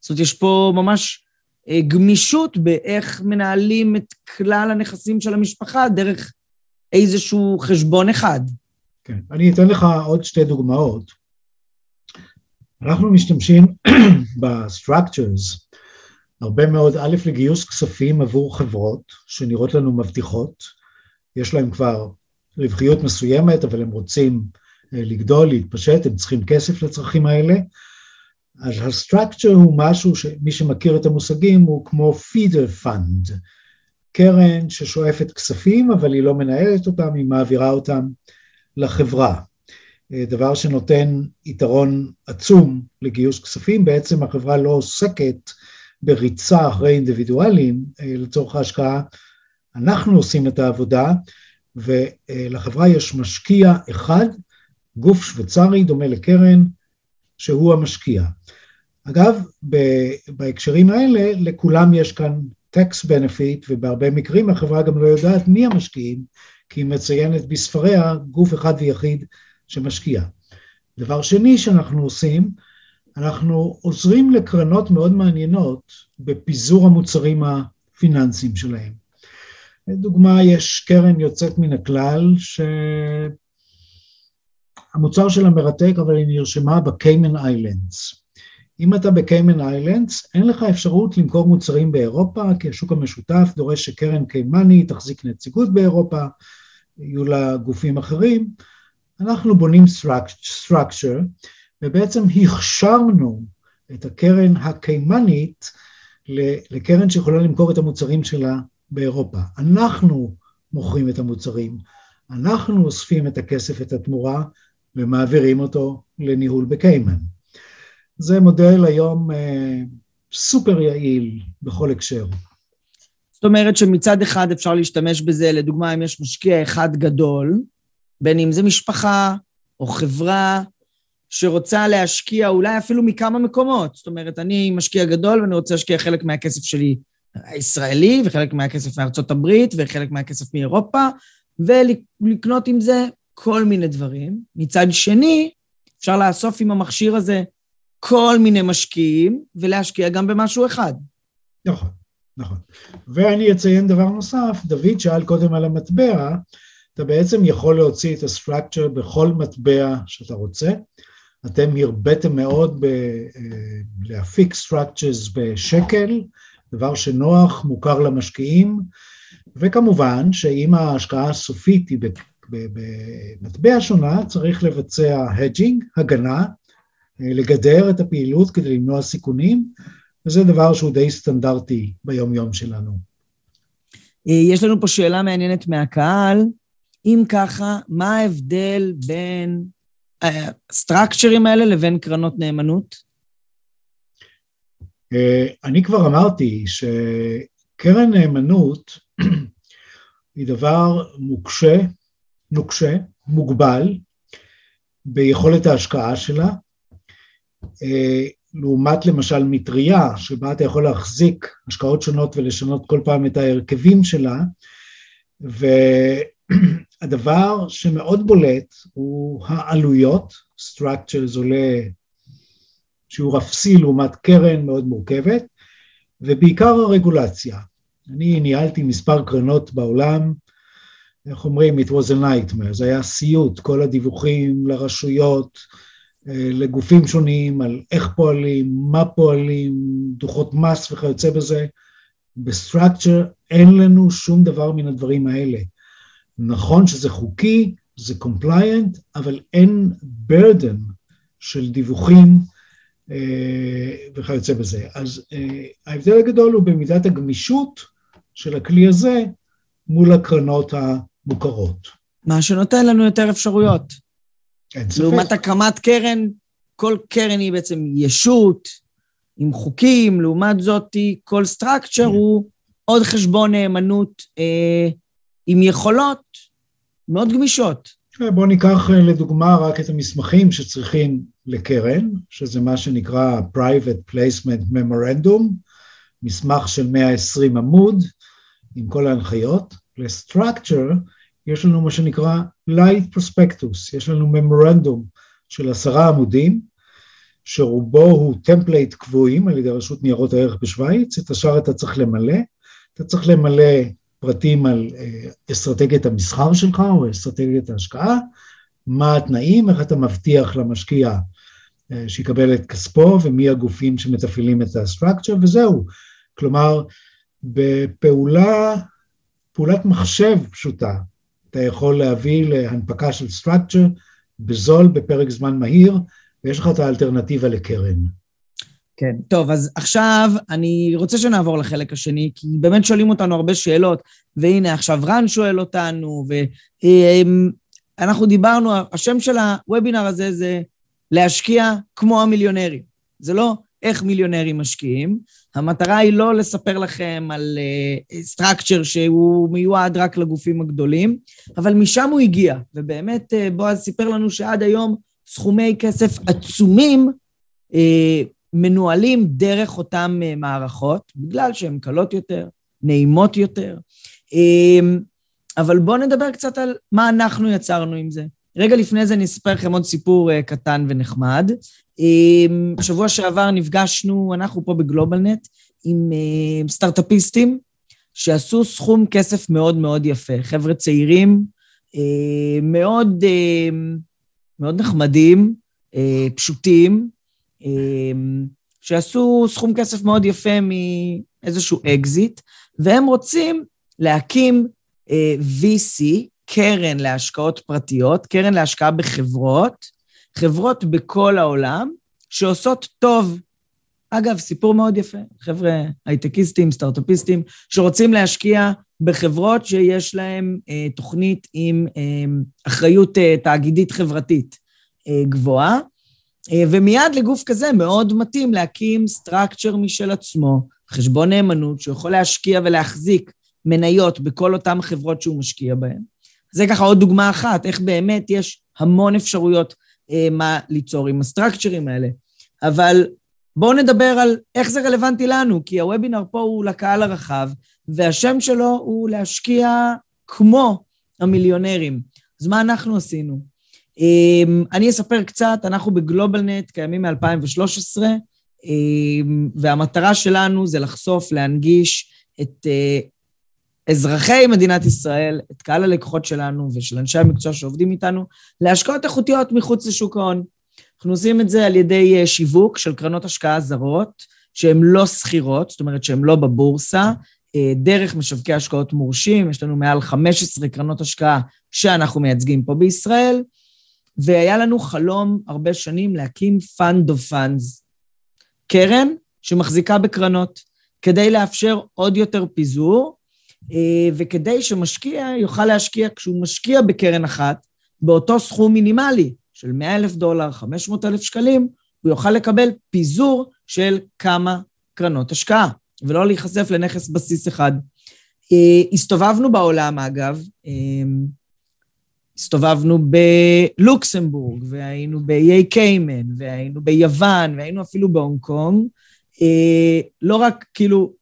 B: זאת אומרת, יש פה ממש אה, גמישות באיך מנהלים את כלל הנכסים של המשפחה דרך איזשהו חשבון אחד.
C: כן, אני אתן לך עוד שתי דוגמאות. אנחנו משתמשים ב-structures הרבה מאוד, א', לגיוס כספים עבור חברות שנראות לנו מבטיחות, יש להם כבר רווחיות מסוימת, אבל הם רוצים אה, לגדול, להתפשט, הם צריכים כסף לצרכים האלה. אז ה-structure הוא משהו שמי שמכיר את המושגים הוא כמו feeder fund, קרן ששואפת כספים, אבל היא לא מנהלת אותם, היא מעבירה אותם לחברה. אה, דבר שנותן יתרון עצום לגיוס כספים, בעצם החברה לא עוסקת בריצה אחרי אינדיבידואלים אה, לצורך ההשקעה, אנחנו עושים את העבודה, ולחברה יש משקיע אחד, גוף שוויצרי דומה לקרן, שהוא המשקיע. אגב, בהקשרים האלה, לכולם יש כאן tax benefit, ובהרבה מקרים החברה גם לא יודעת מי המשקיעים, כי היא מציינת בספריה גוף אחד ויחיד שמשקיע. דבר שני שאנחנו עושים, אנחנו עוזרים לקרנות מאוד מעניינות בפיזור המוצרים הפיננסיים שלהם. לדוגמה, יש קרן יוצאת מן הכלל, שהמוצר שלה מרתק, אבל היא נרשמה בקיימן איילנדס. אם אתה בקיימן איילנדס, אין לך אפשרות למכור מוצרים באירופה, כי השוק המשותף דורש שקרן קיימני תחזיק נציגות באירופה, יהיו לה גופים אחרים. אנחנו בונים structure, ובעצם הכשרנו את הקרן הקיימנית לקרן שיכולה למכור את המוצרים שלה באירופה. אנחנו מוכרים את המוצרים, אנחנו אוספים את הכסף, את התמורה, ומעבירים אותו לניהול בקיימן. זה מודל היום אה, סופר יעיל בכל הקשר.
B: זאת אומרת שמצד אחד אפשר להשתמש בזה, לדוגמה, אם יש משקיע אחד גדול, בין אם זה משפחה או חברה שרוצה להשקיע אולי אפילו מכמה מקומות. זאת אומרת, אני משקיע גדול ואני רוצה להשקיע חלק מהכסף שלי הישראלי, וחלק מהכסף מארצות הברית, וחלק מהכסף מאירופה, ולקנות עם זה כל מיני דברים. מצד שני, אפשר לאסוף עם המכשיר הזה כל מיני משקיעים, ולהשקיע גם במשהו אחד.
C: נכון, נכון. ואני אציין דבר נוסף, דוד שאל קודם על המטבע, אתה בעצם יכול להוציא את הסטרקצ'ר בכל מטבע שאתה רוצה. אתם הרביתם מאוד אה, להפיק structures בשקל, דבר שנוח, מוכר למשקיעים, וכמובן שאם ההשקעה הסופית היא במטבע שונה, צריך לבצע hedging, הגנה, אה, לגדר את הפעילות כדי למנוע סיכונים, וזה דבר שהוא די סטנדרטי ביום-יום שלנו.
B: אה, יש לנו פה שאלה מעניינת מהקהל. אם ככה, מה ההבדל בין הסטרקצ'רים האלה לבין קרנות נאמנות?
C: אה, אני כבר אמרתי שקרן נאמנות היא דבר מוקשה, נוקשה, מוגבל ביכולת ההשקעה שלה, אה, לעומת למשל מטריה, שבה אתה יכול להחזיק השקעות שונות ולשנות כל פעם את ההרכבים שלה, ו... הדבר שמאוד בולט הוא העלויות, structures עולה שיעור אפסי לעומת קרן מאוד מורכבת, ובעיקר הרגולציה. אני ניהלתי מספר קרנות בעולם, איך אומרים, it was a nightmare, זה היה סיוט, כל הדיווחים לרשויות, אה, לגופים שונים, על איך פועלים, מה פועלים, דוחות מס וכיוצא בזה. בסטרקצ'ר אין לנו שום דבר מן הדברים האלה. נכון שזה חוקי, זה compliant, אבל אין burden של דיווחים אה, וכיוצא בזה. אז אה, ההבדל הגדול הוא במידת הגמישות של הכלי הזה מול הקרנות המוכרות.
B: מה שנותן לנו יותר אפשרויות.
C: אין ספק.
B: לעומת הקמת קרן, כל קרן היא בעצם ישות עם חוקים, לעומת זאת כל סטרקצ'ר הוא עוד חשבון נאמנות אה, עם יכולות מאוד גמישות.
C: בואו ניקח אה, לדוגמה רק את המסמכים שצריכים לקרן, שזה מה שנקרא Private Placement Memorandum, מסמך של 120 עמוד עם כל ההנחיות. לסטרקצ'ר יש לנו מה שנקרא Light Prospectus, יש לנו ממורנדום של עשרה עמודים, שרובו הוא template קבועים על ידי רשות ניירות הערך בשוויץ, את השאר אתה צריך למלא, אתה צריך למלא פרטים על אה, אסטרטגיית המסחר שלך או אסטרטגיית ההשקעה, מה התנאים, איך אתה מבטיח למשקיע אה, שיקבל את כספו ומי הגופים שמתפעלים את ה structure וזהו. כלומר, בפעולה, פעולת מחשב פשוטה, אתה יכול להביא להנפקה של סטרקצ'ר בזול בפרק זמן מהיר, ויש לך את האלטרנטיבה לקרן.
B: כן, טוב, אז עכשיו אני רוצה שנעבור לחלק השני, כי באמת שואלים אותנו הרבה שאלות, והנה עכשיו רן שואל אותנו, ואנחנו דיברנו, השם של הוובינר הזה זה להשקיע כמו המיליונרים. זה לא איך מיליונרים משקיעים, המטרה היא לא לספר לכם על סטרקצ'ר uh, שהוא מיועד רק לגופים הגדולים, אבל משם הוא הגיע, ובאמת uh, בועז סיפר לנו שעד היום סכומי כסף עצומים uh, מנוהלים דרך אותן uh, מערכות, בגלל שהן קלות יותר, נעימות יותר. Uh, אבל בואו נדבר קצת על מה אנחנו יצרנו עם זה. רגע לפני זה אני אספר לכם עוד סיפור uh, קטן ונחמד. בשבוע שעבר נפגשנו, אנחנו פה בגלובלנט, עם uh, סטארט-אפיסטים שעשו סכום כסף מאוד מאוד יפה. חבר'ה צעירים, מאוד, מאוד נחמדים, פשוטים, שעשו סכום כסף מאוד יפה מאיזשהו אקזיט, והם רוצים להקים uh, VC, קרן להשקעות פרטיות, קרן להשקעה בחברות, חברות בכל העולם שעושות טוב. אגב, סיפור מאוד יפה, חבר'ה הייטקיסטים, סטארט-אפיסטים, שרוצים להשקיע בחברות שיש להם אה, תוכנית עם אה, אחריות אה, תאגידית חברתית אה, גבוהה, אה, ומיד לגוף כזה מאוד מתאים להקים סטרקצ'ר משל עצמו, חשבון נאמנות, שיכול להשקיע ולהחזיק מניות בכל אותן חברות שהוא משקיע בהן. זה ככה עוד דוגמה אחת, איך באמת יש המון אפשרויות אה, מה ליצור עם הסטרקצ'רים האלה. אבל בואו נדבר על איך זה רלוונטי לנו, כי הוובינר פה הוא לקהל הרחב, והשם שלו הוא להשקיע כמו המיליונרים. אז מה אנחנו עשינו? אה, אני אספר קצת, אנחנו בגלובלנט קיימים מ-2013, אה, והמטרה שלנו זה לחשוף, להנגיש את אזרחי מדינת ישראל, את קהל הלקוחות שלנו ושל אנשי המקצוע שעובדים איתנו, להשקעות איכותיות מחוץ לשוק ההון. אנחנו עושים את זה על ידי אה, שיווק של קרנות השקעה זרות, שהן לא שכירות, זאת אומרת שהן לא בבורסה, אה, דרך משווקי השקעות מורשים, יש לנו מעל 15 קרנות השקעה שאנחנו מייצגים פה בישראל, והיה לנו חלום הרבה שנים להקים Fund of Funds, קרן שמחזיקה בקרנות, כדי לאפשר עוד יותר פיזור, אה, וכדי שמשקיע יוכל להשקיע, כשהוא משקיע בקרן אחת, באותו סכום מינימלי של 100 אלף דולר, 500 אלף שקלים, הוא יוכל לקבל פיזור של כמה קרנות השקעה, ולא להיחשף לנכס בסיס אחד. אה, הסתובבנו בעולם, אגב, אה, הסתובבנו בלוקסמבורג, והיינו באיי קיימן, והיינו ביוון, והיינו אפילו בהונג קונג. לא רק, כאילו,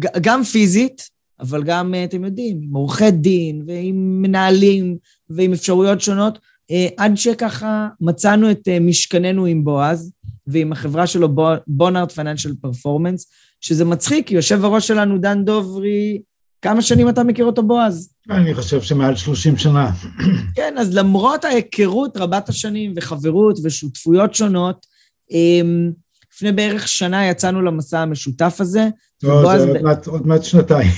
B: גם פיזית, אבל גם, אה, אתם יודעים, עם עורכי דין ועם מנהלים ועם אפשרויות שונות, אה, עד שככה מצאנו את אה, משכננו עם בועז ועם החברה שלו, בונארט פייננשל פרפורמנס, שזה מצחיק, כי יושב הראש שלנו, דן דוברי, כמה שנים אתה מכיר אותו, בועז?
C: אני חושב שמעל 30 שנה.
B: כן, אז למרות ההיכרות רבת השנים וחברות ושותפויות שונות, לפני בערך שנה יצאנו למסע המשותף הזה.
C: לא, זה עוד, ב... מעט, עוד מעט שנתיים.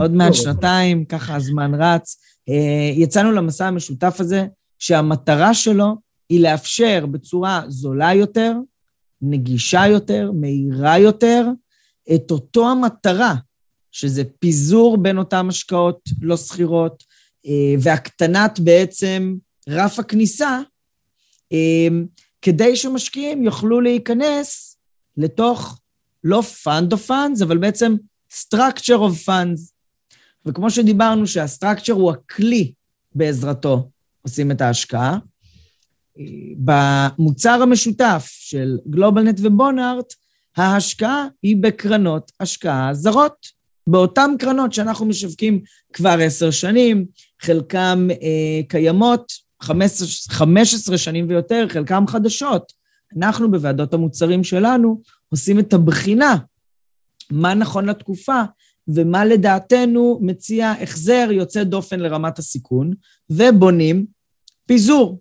B: עוד מעט שנתיים, ככה הזמן רץ. אה, יצאנו למסע המשותף הזה, שהמטרה שלו היא לאפשר בצורה זולה יותר, נגישה יותר, מהירה יותר, את אותו המטרה, שזה פיזור בין אותן השקעות לא סחירות, אה, והקטנת בעצם רף הכניסה, אה, כדי שמשקיעים יוכלו להיכנס לתוך לא fund of funds, אבל בעצם structure of funds. וכמו שדיברנו שהסטרקצ'ר הוא הכלי בעזרתו עושים את ההשקעה, במוצר המשותף של גלובלנט ובונארט, ההשקעה היא בקרנות השקעה זרות. באותן קרנות שאנחנו משווקים כבר עשר שנים, חלקם אה, קיימות 15, 15 שנים ויותר, חלקם חדשות. אנחנו בוועדות המוצרים שלנו עושים את הבחינה, מה נכון לתקופה ומה לדעתנו מציע החזר יוצא דופן לרמת הסיכון, ובונים פיזור.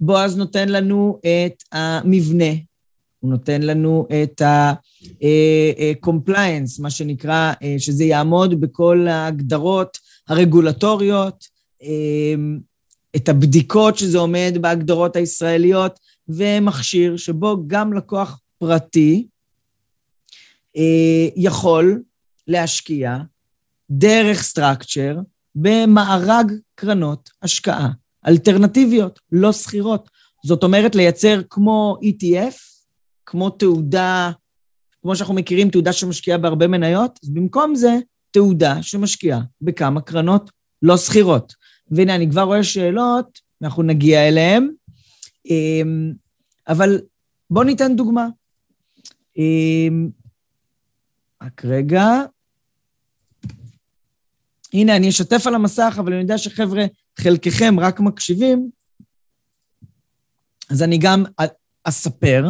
B: בועז נותן לנו את המבנה, הוא נותן לנו את ה-compliance, מה שנקרא, אה, שזה יעמוד בכל ההגדרות הרגולטוריות, אה, את הבדיקות שזה עומד בהגדרות הישראליות, ומכשיר שבו גם לקוח פרטי אה, יכול להשקיע דרך סטרקצ'ר במארג קרנות השקעה אלטרנטיביות, לא שכירות. זאת אומרת, לייצר כמו ETF, כמו תעודה, כמו שאנחנו מכירים, תעודה שמשקיעה בהרבה מניות, אז במקום זה, תעודה שמשקיעה בכמה קרנות לא שכירות. והנה, אני כבר רואה שאלות, אנחנו נגיע אליהן, אמ, אבל בואו ניתן דוגמה. אמ, רק רגע. הנה, אני אשתף על המסך, אבל אני יודע שחבר'ה, חלקכם רק מקשיבים, אז אני גם אספר.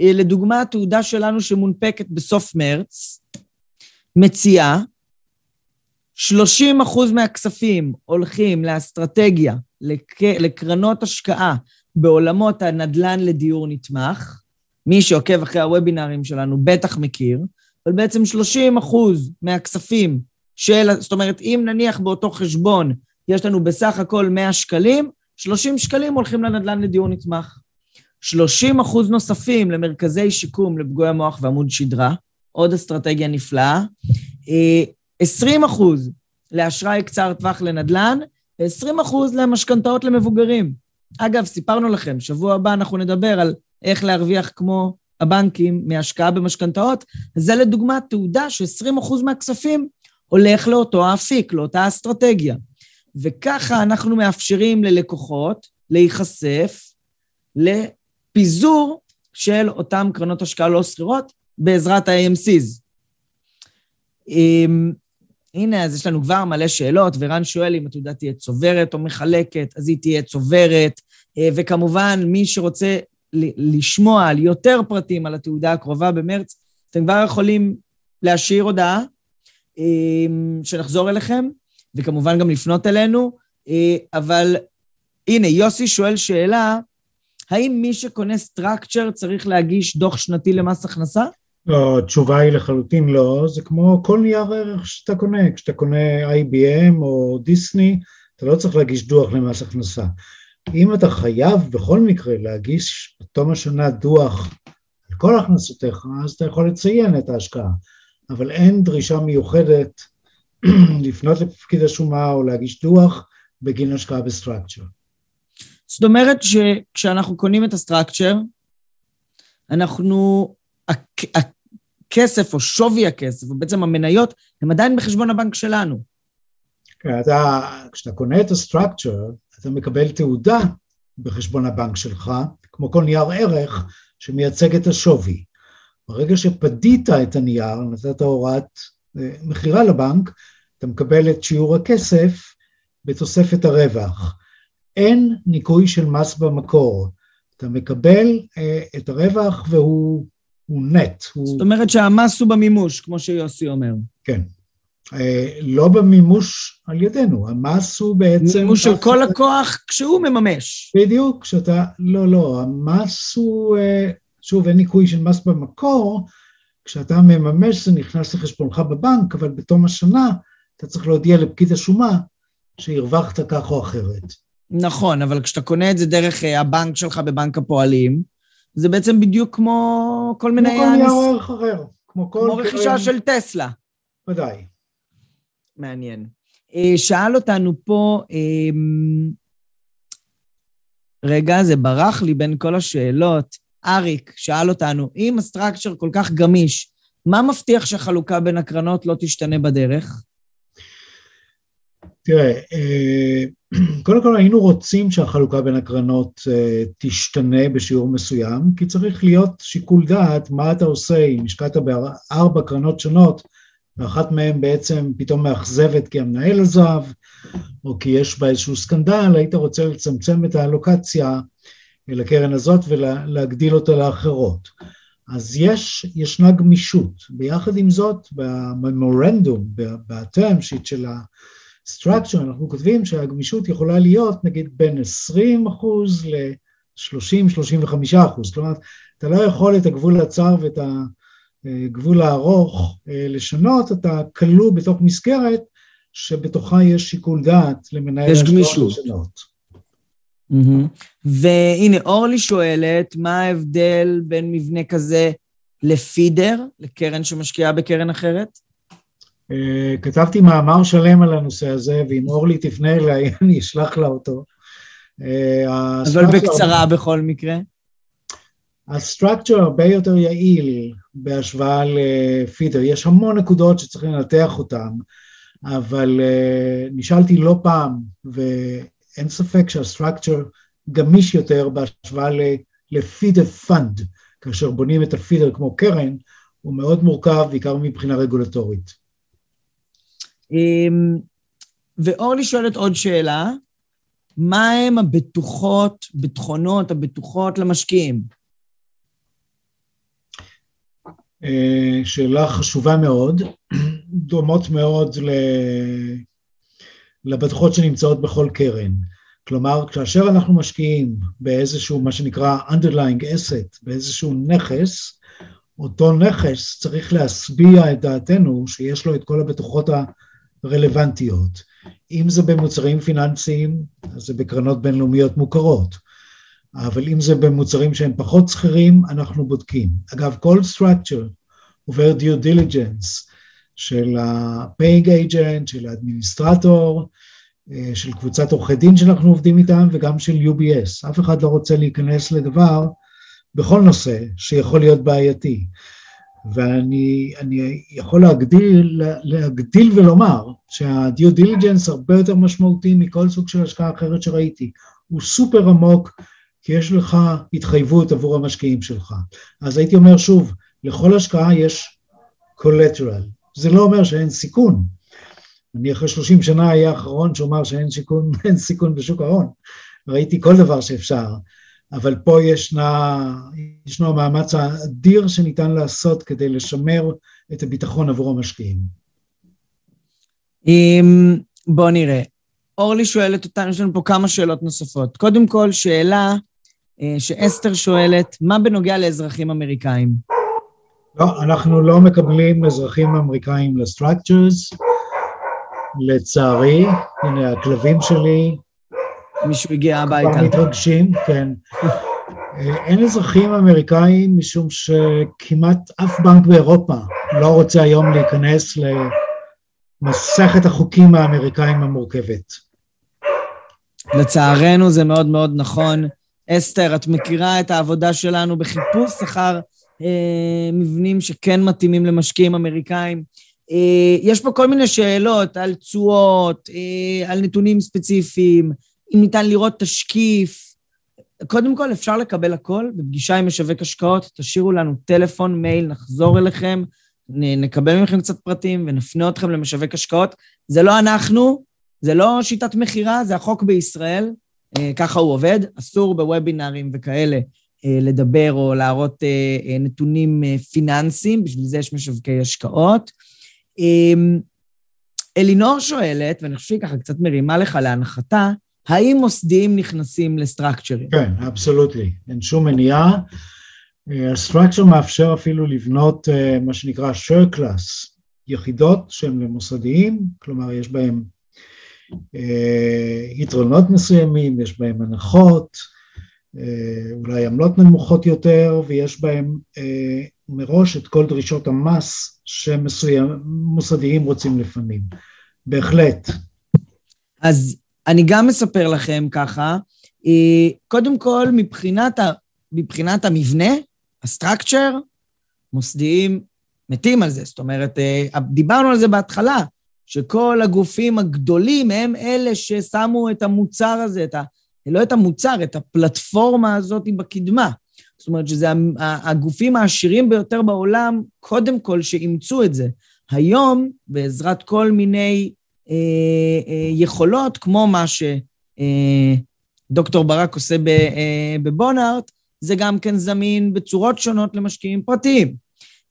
B: אה, לדוגמה, התעודה שלנו שמונפקת בסוף מרץ, מציעה 30 אחוז מהכספים הולכים לאסטרטגיה, לק... לקרנות השקעה בעולמות הנדל"ן לדיור נתמך. מי שעוקב אחרי הוובינרים שלנו בטח מכיר, אבל בעצם 30 אחוז מהכספים של, זאת אומרת, אם נניח באותו חשבון יש לנו בסך הכל 100 שקלים, 30 שקלים הולכים לנדל"ן לדיור נתמך. 30 אחוז נוספים למרכזי שיקום לפגועי המוח ועמוד שדרה, עוד אסטרטגיה נפלאה. 20 אה, אחוז לאשראי קצר טווח לנדל"ן, ו-20 אחוז למשכנתאות למבוגרים. אגב, סיפרנו לכם, שבוע הבא אנחנו נדבר על איך להרוויח כמו הבנקים מהשקעה במשכנתאות. זה לדוגמה תעודה ש-20% מהכספים הולך לאותו האפיק, לאותה אסטרטגיה. וככה אנחנו מאפשרים ללקוחות להיחשף לפיזור של אותן קרנות השקעה לא סחירות בעזרת ה-AMCs. אמ, הנה, אז יש לנו כבר מלא שאלות, ורן שואל אם התעודה תהיה צוברת או מחלקת, אז היא תהיה צוברת, אה, וכמובן, מי שרוצה לשמוע על יותר פרטים על התעודה הקרובה במרץ, אתם כבר יכולים להשאיר הודעה, אמ, שנחזור אליכם, וכמובן גם לפנות אלינו, אה, אבל הנה, יוסי שואל שאלה, האם מי שקונה סטרקצ'ר צריך להגיש דוח שנתי למס הכנסה?
C: לא, התשובה היא לחלוטין לא, זה כמו כל נייר ערך שאתה קונה, כשאתה קונה IBM או דיסני, אתה לא צריך להגיש דוח למס הכנסה. אם אתה חייב בכל מקרה להגיש בתום השנה דוח על כל הכנסותיך, אז אתה יכול לציין את ההשקעה, אבל אין דרישה מיוחדת לפנות לפקיד השומה או להגיש דוח בגין השקעה ב structure.
B: זאת אומרת שכשאנחנו קונים את ה structure, אנחנו, הכסף או שווי הכסף, או בעצם המניות, הם עדיין בחשבון הבנק שלנו.
C: כן, אתה, כשאתה קונה את ה structure, אתה מקבל תעודה בחשבון הבנק שלך, כמו כל נייר ערך שמייצג את השווי. ברגע שפדית את הנייר, נתת הוראת אה, מכירה לבנק, אתה מקבל את שיעור הכסף בתוספת הרווח. אין ניכוי של מס במקור. אתה מקבל אה, את הרווח והוא נט.
B: הוא... זאת אומרת שהמס הוא במימוש, כמו שיוסי אומר.
C: כן. אה, לא במימוש על ידינו, המס הוא בעצם...
B: מימוש של כל לקוח כשהוא מממש.
C: בדיוק, כשאתה... לא, לא, המס הוא... אה, שוב, אין ניכוי של מס במקור, כשאתה מממש זה נכנס לחשבונך בבנק, אבל בתום השנה אתה צריך להודיע לפקיד השומה שהרווחת כך או אחרת.
B: נכון, אבל כשאתה קונה את זה דרך אה, הבנק שלך בבנק הפועלים, זה בעצם בדיוק כמו כל מיני...
C: כמו כל נייר ערך אחר.
B: כמו כל... כמו רכישה של טסלה.
C: ודאי.
B: מעניין. שאל אותנו פה, רגע, זה ברח לי בין כל השאלות. אריק שאל אותנו, אם הסטרקצ'ר כל כך גמיש, מה מבטיח שהחלוקה בין הקרנות לא תשתנה בדרך?
C: תראה, אה, קודם כל היינו רוצים שהחלוקה בין הקרנות אה, תשתנה בשיעור מסוים, כי צריך להיות שיקול דעת מה אתה עושה אם השקעת בארבע קרנות שונות, ואחת מהן בעצם פתאום מאכזבת כי המנהל עזב, או כי יש בה איזשהו סקנדל, היית רוצה לצמצם את האלוקציה לקרן הזאת ולהגדיל אותה לאחרות. אז יש, ישנה גמישות. ביחד עם זאת, בממורנדום, בטרם שיט של ה-structure, אנחנו כותבים שהגמישות יכולה להיות נגיד בין 20 אחוז ל-30-35 אחוז. כלומר, אתה לא יכול את הגבול הצר ואת הגבול הארוך אה, לשנות, אתה כלוא בתוך מסגרת שבתוכה יש שיקול דעת למנהל
B: השקעות לשנות. Mm-hmm. והנה, אורלי שואלת, מה ההבדל בין מבנה כזה לפידר, לקרן שמשקיעה בקרן אחרת?
C: Uh, כתבתי מאמר שלם על הנושא הזה, ואם אורלי תפנה אליי, אני אשלח לה אותו.
B: Uh, אבל בקצרה הרבה... בכל מקרה.
C: הסטרקצ'ר הרבה יותר יעיל בהשוואה לפידר. יש המון נקודות שצריך לנתח אותן, אבל uh, נשאלתי לא פעם, ו... אין ספק שה structure גמיש יותר בהשוואה ל feeder fund, כאשר בונים את ה feeder כמו קרן, הוא מאוד מורכב, בעיקר מבחינה רגולטורית.
B: אמ, ואורלי שואלת עוד שאלה, מה הם הבטוחות, ביטחונות הבטוחות למשקיעים?
C: אה, שאלה חשובה מאוד, דומות מאוד לבטוחות שנמצאות בכל קרן. כלומר, כאשר אנחנו משקיעים באיזשהו, מה שנקרא underlying asset, באיזשהו נכס, אותו נכס צריך להשביע את דעתנו שיש לו את כל הבטוחות הרלוונטיות. אם זה במוצרים פיננסיים, אז זה בקרנות בינלאומיות מוכרות. אבל אם זה במוצרים שהם פחות שכירים, אנחנו בודקים. אגב, כל structure עובר due diligence של ה-paying agent, של האדמיניסטרטור, אה, של קבוצת עורכי דין שאנחנו עובדים איתם וגם של UBS. אף אחד לא רוצה להיכנס לדבר בכל נושא שיכול להיות בעייתי. ואני יכול להגדיל, להגדיל ולומר שה-due diligence הרבה יותר משמעותי מכל סוג של השקעה אחרת שראיתי. הוא סופר עמוק, כי יש לך התחייבות עבור המשקיעים שלך. אז הייתי אומר שוב, לכל השקעה יש collateral, זה לא אומר שאין סיכון. אני אחרי 30 שנה היה האחרון שאומר שאין סיכון, סיכון בשוק ההון. ראיתי כל דבר שאפשר, אבל פה ישנה, ישנו המאמץ האדיר שניתן לעשות כדי לשמר את הביטחון עבור המשקיעים.
B: בואו נראה. אורלי שואלת אותנו, יש לנו פה כמה שאלות נוספות. קודם כל, שאלה אה, שאסתר שואלת, מה בנוגע לאזרחים אמריקאים?
C: לא, אנחנו לא מקבלים אזרחים אמריקאים לסטרקצ'רס. לצערי, הנה הכלבים שלי.
B: מישהו הגיע הביתה.
C: כבר מתרגשים, כן. אין אזרחים אמריקאים משום שכמעט אף בנק באירופה לא רוצה היום להיכנס למסכת החוקים האמריקאים המורכבת.
B: לצערנו זה מאוד מאוד נכון. אסתר, את מכירה את העבודה שלנו בחיפוש אחר אה, מבנים שכן מתאימים למשקיעים אמריקאים. אה, יש פה כל מיני שאלות על תשואות, אה, על נתונים ספציפיים, אם ניתן לראות תשקיף. קודם כל, אפשר לקבל הכל בפגישה עם משווק השקעות, תשאירו לנו טלפון, מייל, נחזור אליכם, נקבל מכם קצת פרטים ונפנה אתכם למשווק השקעות. זה לא אנחנו, זה לא שיטת מכירה, זה החוק בישראל, ככה הוא עובד, אסור בוובינארים וכאלה אה, לדבר או להראות אה, אה, נתונים פיננסיים, בשביל זה יש משווקי השקעות. אלינור שואלת, ואני חושב שהיא ככה קצת מרימה לך להנחתה, האם מוסדיים נכנסים לסטרקצ'רים?
C: כן, אבסולוטלי. אין שום מניעה. הסטרקצ'ר מאפשר אפילו לבנות מה שנקרא share class, יחידות שהן למוסדיים, כלומר יש בהן יתרונות מסוימים, יש בהן הנחות, אה, אולי עמלות נמוכות יותר, ויש אה, מראש את כל דרישות המס שמוסדיים רוצים לפעמים. בהחלט,
B: אז אני גם מספר לכם ככה, אה, קודם כל, מבחינת, ה, מבחינת המבנה, הסטרקצ'ר, מוסדיים מתים על זה. זאת אומרת, אה, דיברנו על זה בהתחלה, שכל הגופים הגדולים הם אלה ששמו את המוצר הזה, את ה, לא את המוצר, את הפלטפורמה הזאת בקדמה. זאת אומרת שזה הגופים העשירים ביותר בעולם, קודם כל שאימצו את זה. היום, בעזרת כל מיני יכולות, כמו מה שדוקטור אה, ברק עושה אה, בבונארט, זה גם כן זמין בצורות שונות למשקיעים פרטיים.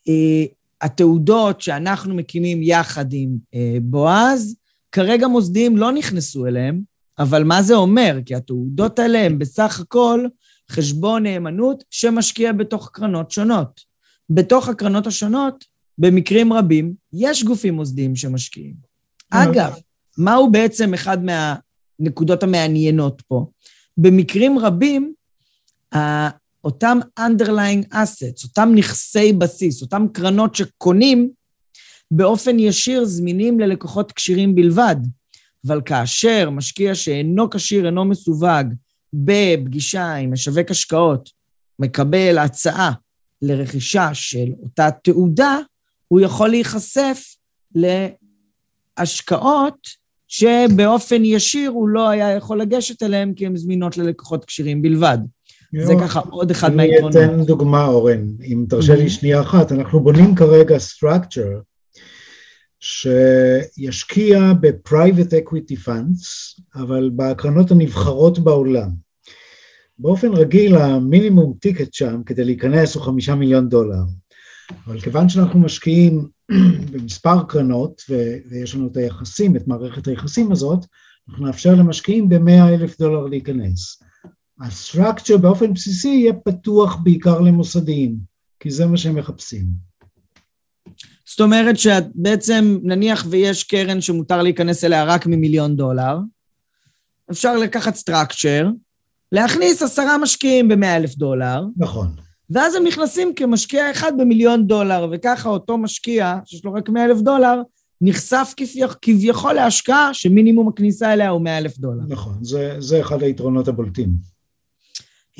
B: אה, התעודות שאנחנו מקימים יחד עם אה, בועז, כרגע מוסדיים לא נכנסו אליהם, אבל מה זה אומר? כי התעודות האלה הן בסך הכל חשבון נאמנות שמשקיע בתוך קרנות שונות. בתוך הקרנות השונות, במקרים רבים, יש גופים מוסדיים שמשקיעים. אגב, מהו בעצם אחד מהנקודות המעניינות פה? במקרים רבים, אותם underlying assets, אותם נכסי בסיס, אותם קרנות שקונים, באופן ישיר זמינים ללקוחות כשירים בלבד. אבל כאשר משקיע שאינו כשיר, אינו מסווג, בפגישה עם משווק השקעות, מקבל הצעה לרכישה של אותה תעודה, הוא יכול להיחשף להשקעות שבאופן ישיר הוא לא היה יכול לגשת אליהן כי הן זמינות ללקוחות כשירים בלבד. זה ככה עוד אחד מהיתרונות.
C: אני אתן דוגמה, אורן, אם תרשה לי שנייה אחת. אנחנו בונים כרגע structure שישקיע ב-private equity funds, אבל בקרנות הנבחרות בעולם. באופן רגיל המינימום טיקט שם כדי להיכנס הוא חמישה מיליון דולר. אבל כיוון שאנחנו משקיעים במספר קרנות ויש לנו את היחסים, את מערכת היחסים הזאת, אנחנו נאפשר למשקיעים במאה אלף דולר להיכנס. הסטרקצ'ר באופן בסיסי יהיה פתוח בעיקר למוסדיים, כי זה מה שהם מחפשים.
B: זאת אומרת שבעצם נניח ויש קרן שמותר להיכנס אליה רק ממיליון דולר, אפשר לקחת סטרקצ'ר, להכניס עשרה משקיעים במאה אלף דולר.
C: נכון.
B: ואז הם נכנסים כמשקיע אחד במיליון דולר, וככה אותו משקיע, שיש לו רק מאה אלף דולר, נחשף כביכול להשקעה שמינימום הכניסה אליה הוא מאה אלף דולר.
C: נכון, זה, זה אחד היתרונות הבולטים.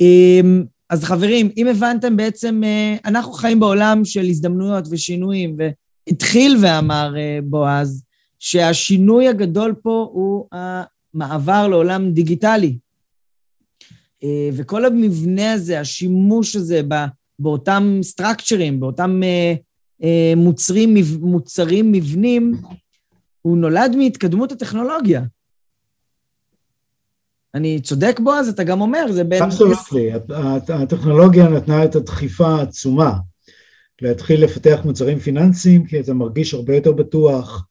B: אמ, אז חברים, אם הבנתם בעצם, אה, אנחנו חיים בעולם של הזדמנויות ושינויים, והתחיל ואמר אה, בועז, שהשינוי הגדול פה הוא המעבר לעולם דיגיטלי. אה, וכל המבנה הזה, השימוש הזה באותם סטרקצ'רים, באותם מוצרים, מוצרים מבנים, הוא נולד מהתקדמות הטכנולוגיה. אני צודק בו, אז אתה גם אומר, זה בין...
C: אבסולוטלי, הטכנולוגיה נתנה את הדחיפה העצומה. להתחיל לפתח מוצרים פיננסיים, כי אתה מרגיש הרבה יותר בטוח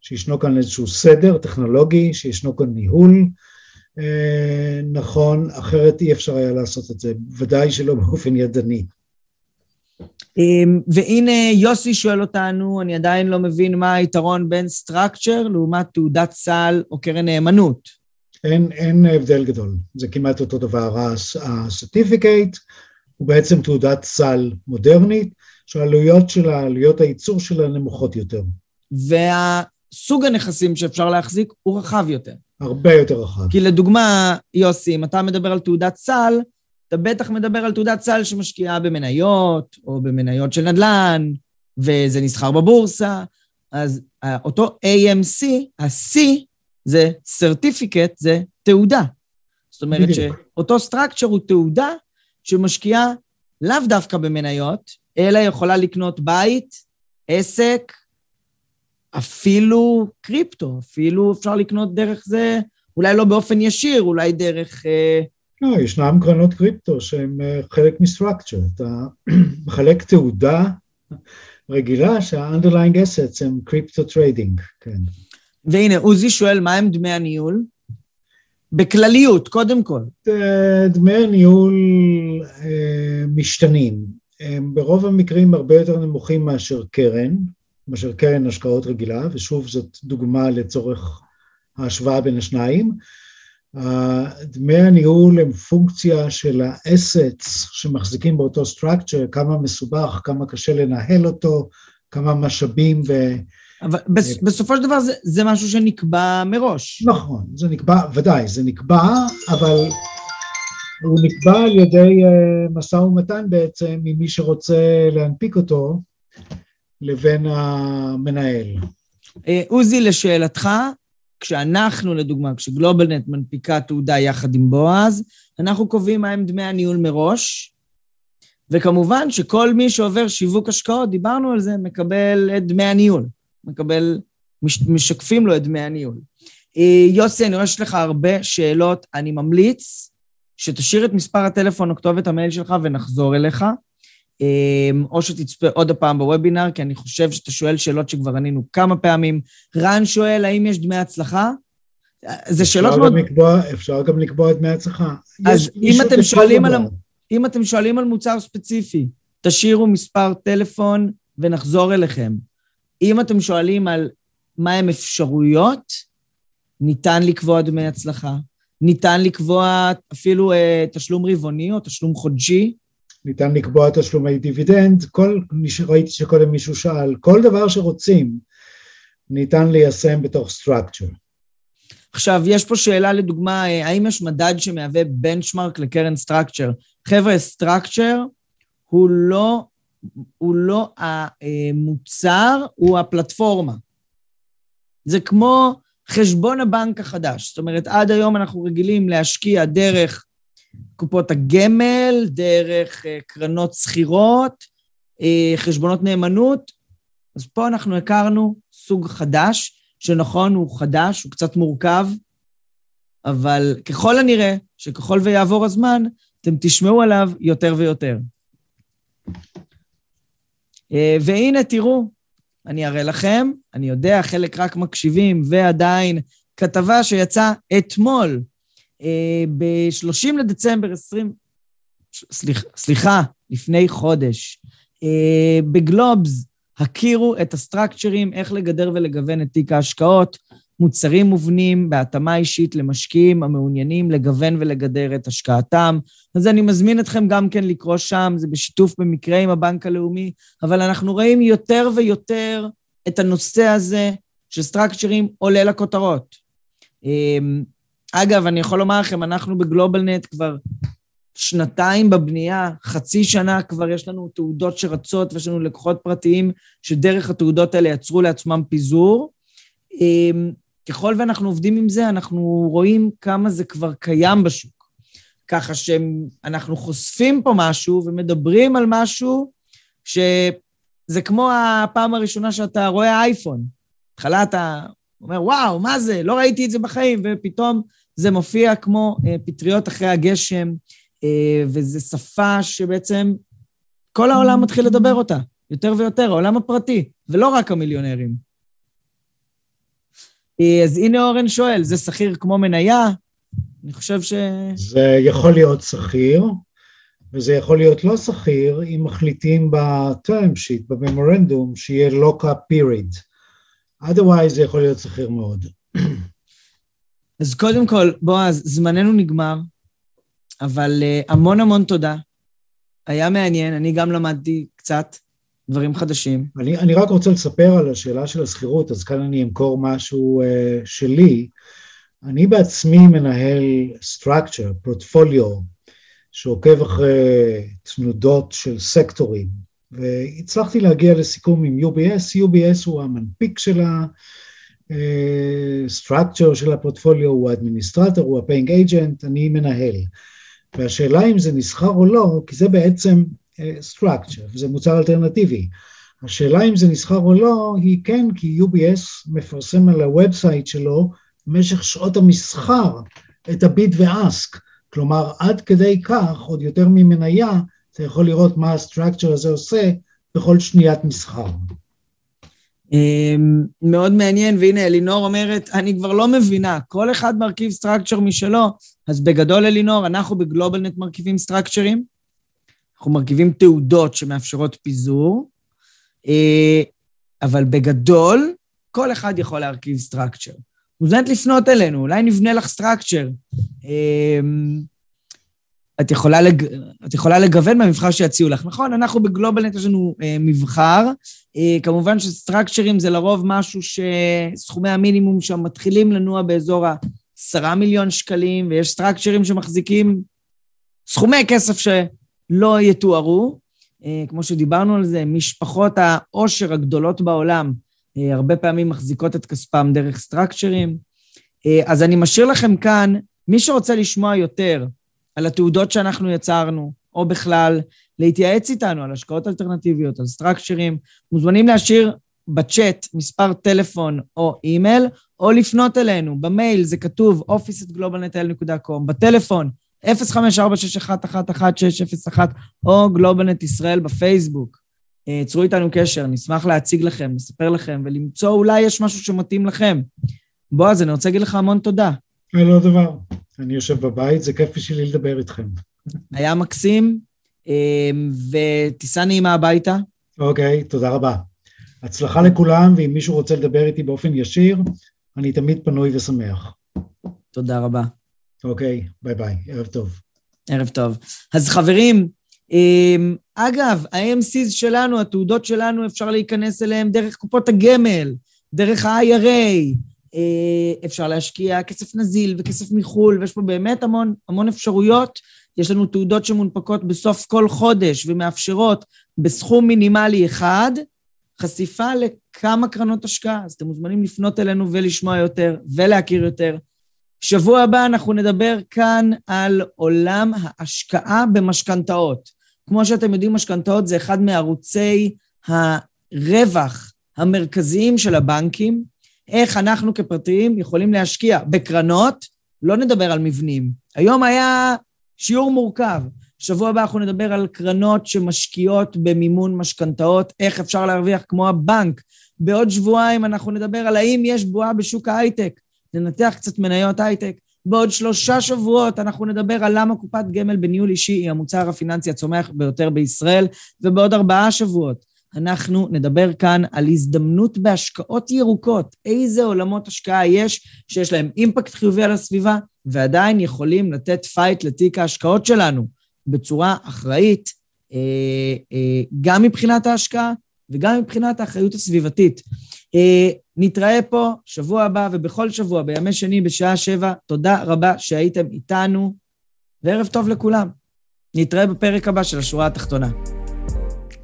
C: שישנו כאן איזשהו סדר טכנולוגי, שישנו כאן ניהול. אה, נכון, אחרת אי אפשר היה לעשות את זה, ודאי שלא באופן ידני.
B: אמ, והנה יוסי שואל אותנו, אני עדיין לא מבין מה היתרון בין סטרקצ'ר לעומת תעודת סל או קרן נאמנות.
C: אין, אין הבדל גדול, זה כמעט אותו דבר. הסרטיפיקט הוא בעצם תעודת סל מודרנית, שהעלויות שלה, עלויות הייצור שלה נמוכות יותר.
B: והסוג הנכסים שאפשר להחזיק הוא רחב יותר.
C: הרבה יותר רחב.
B: כי לדוגמה, יוסי, אם אתה מדבר על תעודת סל, אתה בטח מדבר על תעודת סל שמשקיעה במניות, או במניות של נדל"ן, וזה נסחר בבורסה. אז אותו AMC, ה-C זה certificate, זה תעודה. זאת אומרת שאותו structure הוא תעודה שמשקיעה לאו דווקא במניות, אלא יכולה לקנות בית, עסק, אפילו קריפטו, אפילו אפשר לקנות דרך זה, אולי לא באופן ישיר, אולי דרך... אה,
C: לא, ישנם קרנות קריפטו שהן אה, חלק מ structure. אתה מחלק תעודה רגילה שה underlying assets הם קריפטו trading, כן.
B: והנה, עוזי שואל, מה הם דמי הניהול? בכלליות, קודם כל.
C: דמי הניהול אה, משתנים. הם ברוב המקרים הרבה יותר נמוכים מאשר קרן, מאשר קרן השקעות רגילה, ושוב, זאת דוגמה לצורך ההשוואה בין השניים. דמי הניהול הם פונקציה של האסטס שמחזיקים באותו structure, כמה מסובך, כמה קשה לנהל אותו, כמה משאבים ו...
B: אבל בס, בסופו של דבר זה, זה משהו שנקבע מראש.
C: נכון, זה נקבע, ודאי, זה נקבע, אבל הוא נקבע על ידי uh, משא ומתן בעצם עם מי שרוצה להנפיק אותו לבין המנהל.
B: אה, עוזי, לשאלתך, כשאנחנו, לדוגמה, כשגלובלנט מנפיקה תעודה יחד עם בועז, אנחנו קובעים מהם דמי הניהול מראש, וכמובן שכל מי שעובר שיווק השקעות, דיברנו על זה, מקבל את דמי הניהול. מקבל, מש, משקפים לו את דמי הניהול. אה, יוסי, אני רואה שיש לך הרבה שאלות. אני ממליץ שתשאיר את מספר הטלפון או כתובת המייל שלך ונחזור אליך. אה, או שתצפה עוד הפעם בוובינר, כי אני חושב שאתה שואל שאלות שכבר ענינו כמה פעמים. רן שואל, האם יש דמי הצלחה?
C: זה שאלות מאוד... לקבוע, אפשר גם לקבוע דמי הצלחה.
B: אז אם אתם, שואלים על, אם אתם שואלים על מוצר ספציפי, תשאירו מספר טלפון ונחזור אליכם. אם אתם שואלים על מהם אפשרויות, ניתן לקבוע דמי הצלחה. ניתן לקבוע אפילו אה, תשלום רבעוני או תשלום חודשי.
C: ניתן לקבוע תשלומי דיבידנד, כל, ראיתי שקודם מישהו שאל, כל דבר שרוצים ניתן ליישם בתוך structure.
B: עכשיו, יש פה שאלה לדוגמה, אה, האם יש מדד שמהווה בנצ'מרק לקרן structure? חבר'ה, structure הוא לא הוא לא המוצר, הוא הפלטפורמה. זה כמו חשבון הבנק החדש. זאת אומרת, עד היום אנחנו רגילים להשקיע דרך קופות הגמל, דרך אה, קרנות שכירות, אה, חשבונות נאמנות. אז פה אנחנו הכרנו סוג חדש, שנכון, הוא חדש, הוא קצת מורכב, אבל ככל הנראה, שככל ויעבור הזמן, אתם תשמעו עליו יותר ויותר. אה, והנה, תראו, אני אראה לכם, אני יודע, חלק רק מקשיבים, ועדיין כתבה שיצאה אתמול, ב-30 לדצמבר 20... סליחה, סליחה, לפני חודש, אה, בגלובס, הכירו את הסטרקצ'רים, איך לגדר ולגוון את תיק ההשקעות. מוצרים מובנים בהתאמה אישית למשקיעים המעוניינים לגוון ולגדר את השקעתם. אז אני מזמין אתכם גם כן לקרוא שם, זה בשיתוף במקרה עם הבנק הלאומי, אבל אנחנו רואים יותר ויותר את הנושא הזה של סטרקצ'רים עולה לכותרות. אגב, אני יכול לומר לכם, אנחנו בגלובלנט כבר שנתיים בבנייה, חצי שנה כבר יש לנו תעודות שרצות ויש לנו לקוחות פרטיים שדרך התעודות האלה יצרו לעצמם פיזור. אמ, ככל ואנחנו עובדים עם זה, אנחנו רואים כמה זה כבר קיים בשוק. ככה שאנחנו חושפים פה משהו ומדברים על משהו שזה כמו הפעם הראשונה שאתה רואה אייפון. בהתחלה אתה אומר, וואו, מה זה? לא ראיתי את זה בחיים, ופתאום זה מופיע כמו אה, פטריות אחרי הגשם, אה, וזו שפה שבעצם כל העולם מתחיל לדבר אותה, יותר ויותר, העולם הפרטי, ולא רק המיליונרים. אז הנה אורן שואל, זה שכיר כמו מניה? אני חושב ש...
C: זה יכול להיות שכיר, וזה יכול להיות לא שכיר, אם מחליטים ב-term sheet, בממורנדום, שיהיה lock-up period. Otherwise זה יכול להיות שכיר מאוד.
B: אז קודם כל, בועז, זמננו נגמר, אבל uh, המון המון תודה. היה מעניין, אני גם למדתי קצת. דברים חדשים.
C: אני, אני רק רוצה לספר על השאלה של השכירות, אז כאן אני אמכור משהו uh, שלי. אני בעצמי מנהל structure, פורטפוליו, שעוקב אחרי תנודות של סקטורים, והצלחתי להגיע לסיכום עם UBS, UBS הוא המנפיק של ה structure אה, של הפורטפוליו, הוא האדמיניסטרטור, הוא ה paying agent, אני מנהל. והשאלה אם זה נסחר או לא, כי זה בעצם structure, וזה מוצר אלטרנטיבי. השאלה אם זה נסחר או לא, היא כן, כי UBS מפרסם על ה website שלו במשך שעות המסחר את ה bid ו ask. כלומר, עד כדי כך, עוד יותר ממניה, אתה יכול לראות מה ה structure הזה עושה בכל שניית מסחר.
B: אמ, מאוד מעניין, והנה אלינור אומרת, אני כבר לא מבינה, כל אחד מרכיב structure משלו, אז בגדול אלינור, אנחנו בגלובלנט מרכיבים סטרקצ'רים, אנחנו מרכיבים תעודות שמאפשרות פיזור, אה, אבל בגדול, כל אחד יכול להרכיב structure. מוזמנת לפנות אלינו, אולי נבנה לך structure. את יכולה, לג... את יכולה לגוון במבחר שיציעו לך. נכון, אנחנו בגלובלנט יש לנו אה, מבחר. אה, כמובן שסטרקצ'רים זה לרוב משהו שסכומי המינימום שם מתחילים לנוע באזור ה-10 מיליון שקלים, ויש סטרקצ'רים שמחזיקים סכומי כסף שלא יתוארו. אה, כמו שדיברנו על זה, משפחות העושר הגדולות בעולם אה, הרבה פעמים מחזיקות את כספם דרך סטרקצ'רים. אה, אז אני משאיר לכם כאן, מי שרוצה לשמוע יותר על התעודות שאנחנו יצרנו, או בכלל, להתייעץ איתנו על השקעות אלטרנטיביות, על סטרקצ'רים, מוזמנים להשאיר בצ'אט מספר טלפון או אימייל, או לפנות אלינו. במייל זה כתוב office@globalnetel.com, בטלפון 0546111601 או גלובלנט ישראל בפייסבוק. אה, צרו איתנו קשר, נשמח להציג לכם, לספר לכם ולמצוא אולי יש משהו שמתאים לכם. בועז, אני רוצה להגיד לך המון תודה.
C: לא דבר. אני יושב בבית, זה כיף בשבילי לדבר איתכם.
B: היה מקסים, אה, וטיסה נעימה הביתה.
C: אוקיי, תודה רבה. הצלחה לכולם, ואם מישהו רוצה לדבר איתי באופן ישיר, אני תמיד פנוי ושמח.
B: תודה רבה.
C: אוקיי, ביי ביי, ערב טוב.
B: ערב טוב. אז חברים, אמ, אגב, ה-AMCs שלנו, התעודות שלנו, אפשר להיכנס אליהם דרך קופות הגמל, דרך ה-IRA, אפשר להשקיע כסף נזיל וכסף מחו"ל, ויש פה באמת המון, המון אפשרויות. יש לנו תעודות שמונפקות בסוף כל חודש ומאפשרות בסכום מינימלי אחד חשיפה לכמה קרנות השקעה. אז אתם מוזמנים לפנות אלינו ולשמוע יותר ולהכיר יותר. שבוע הבא אנחנו נדבר כאן על עולם ההשקעה במשכנתאות. כמו שאתם יודעים, משכנתאות זה אחד מערוצי הרווח המרכזיים של הבנקים. איך אנחנו כפרטיים יכולים להשקיע בקרנות, לא נדבר על מבנים. היום היה שיעור מורכב. שבוע הבא אנחנו נדבר על קרנות שמשקיעות במימון משכנתאות, איך אפשר להרוויח כמו הבנק. בעוד שבועיים אנחנו נדבר על האם יש בועה בשוק ההייטק. ננתח קצת מניות הייטק. בעוד שלושה שבועות אנחנו נדבר על למה קופת גמל בניהול אישי היא המוצר הפיננסי הצומח ביותר בישראל, ובעוד ארבעה שבועות אנחנו נדבר כאן על הזדמנות בהשקעות ירוקות. איזה עולמות השקעה יש שיש להם impact חיובי על הסביבה, ועדיין יכולים לתת fight לתיק ההשקעות שלנו בצורה אחראית, אה, אה, גם מבחינת ההשקעה וגם מבחינת האחריות הסביבתית. אה, נתראה פה שבוע הבא ובכל שבוע בימי שני בשעה שבע. תודה רבה שהייתם איתנו, וערב טוב לכולם. נתראה בפרק הבא של השורה התחתונה.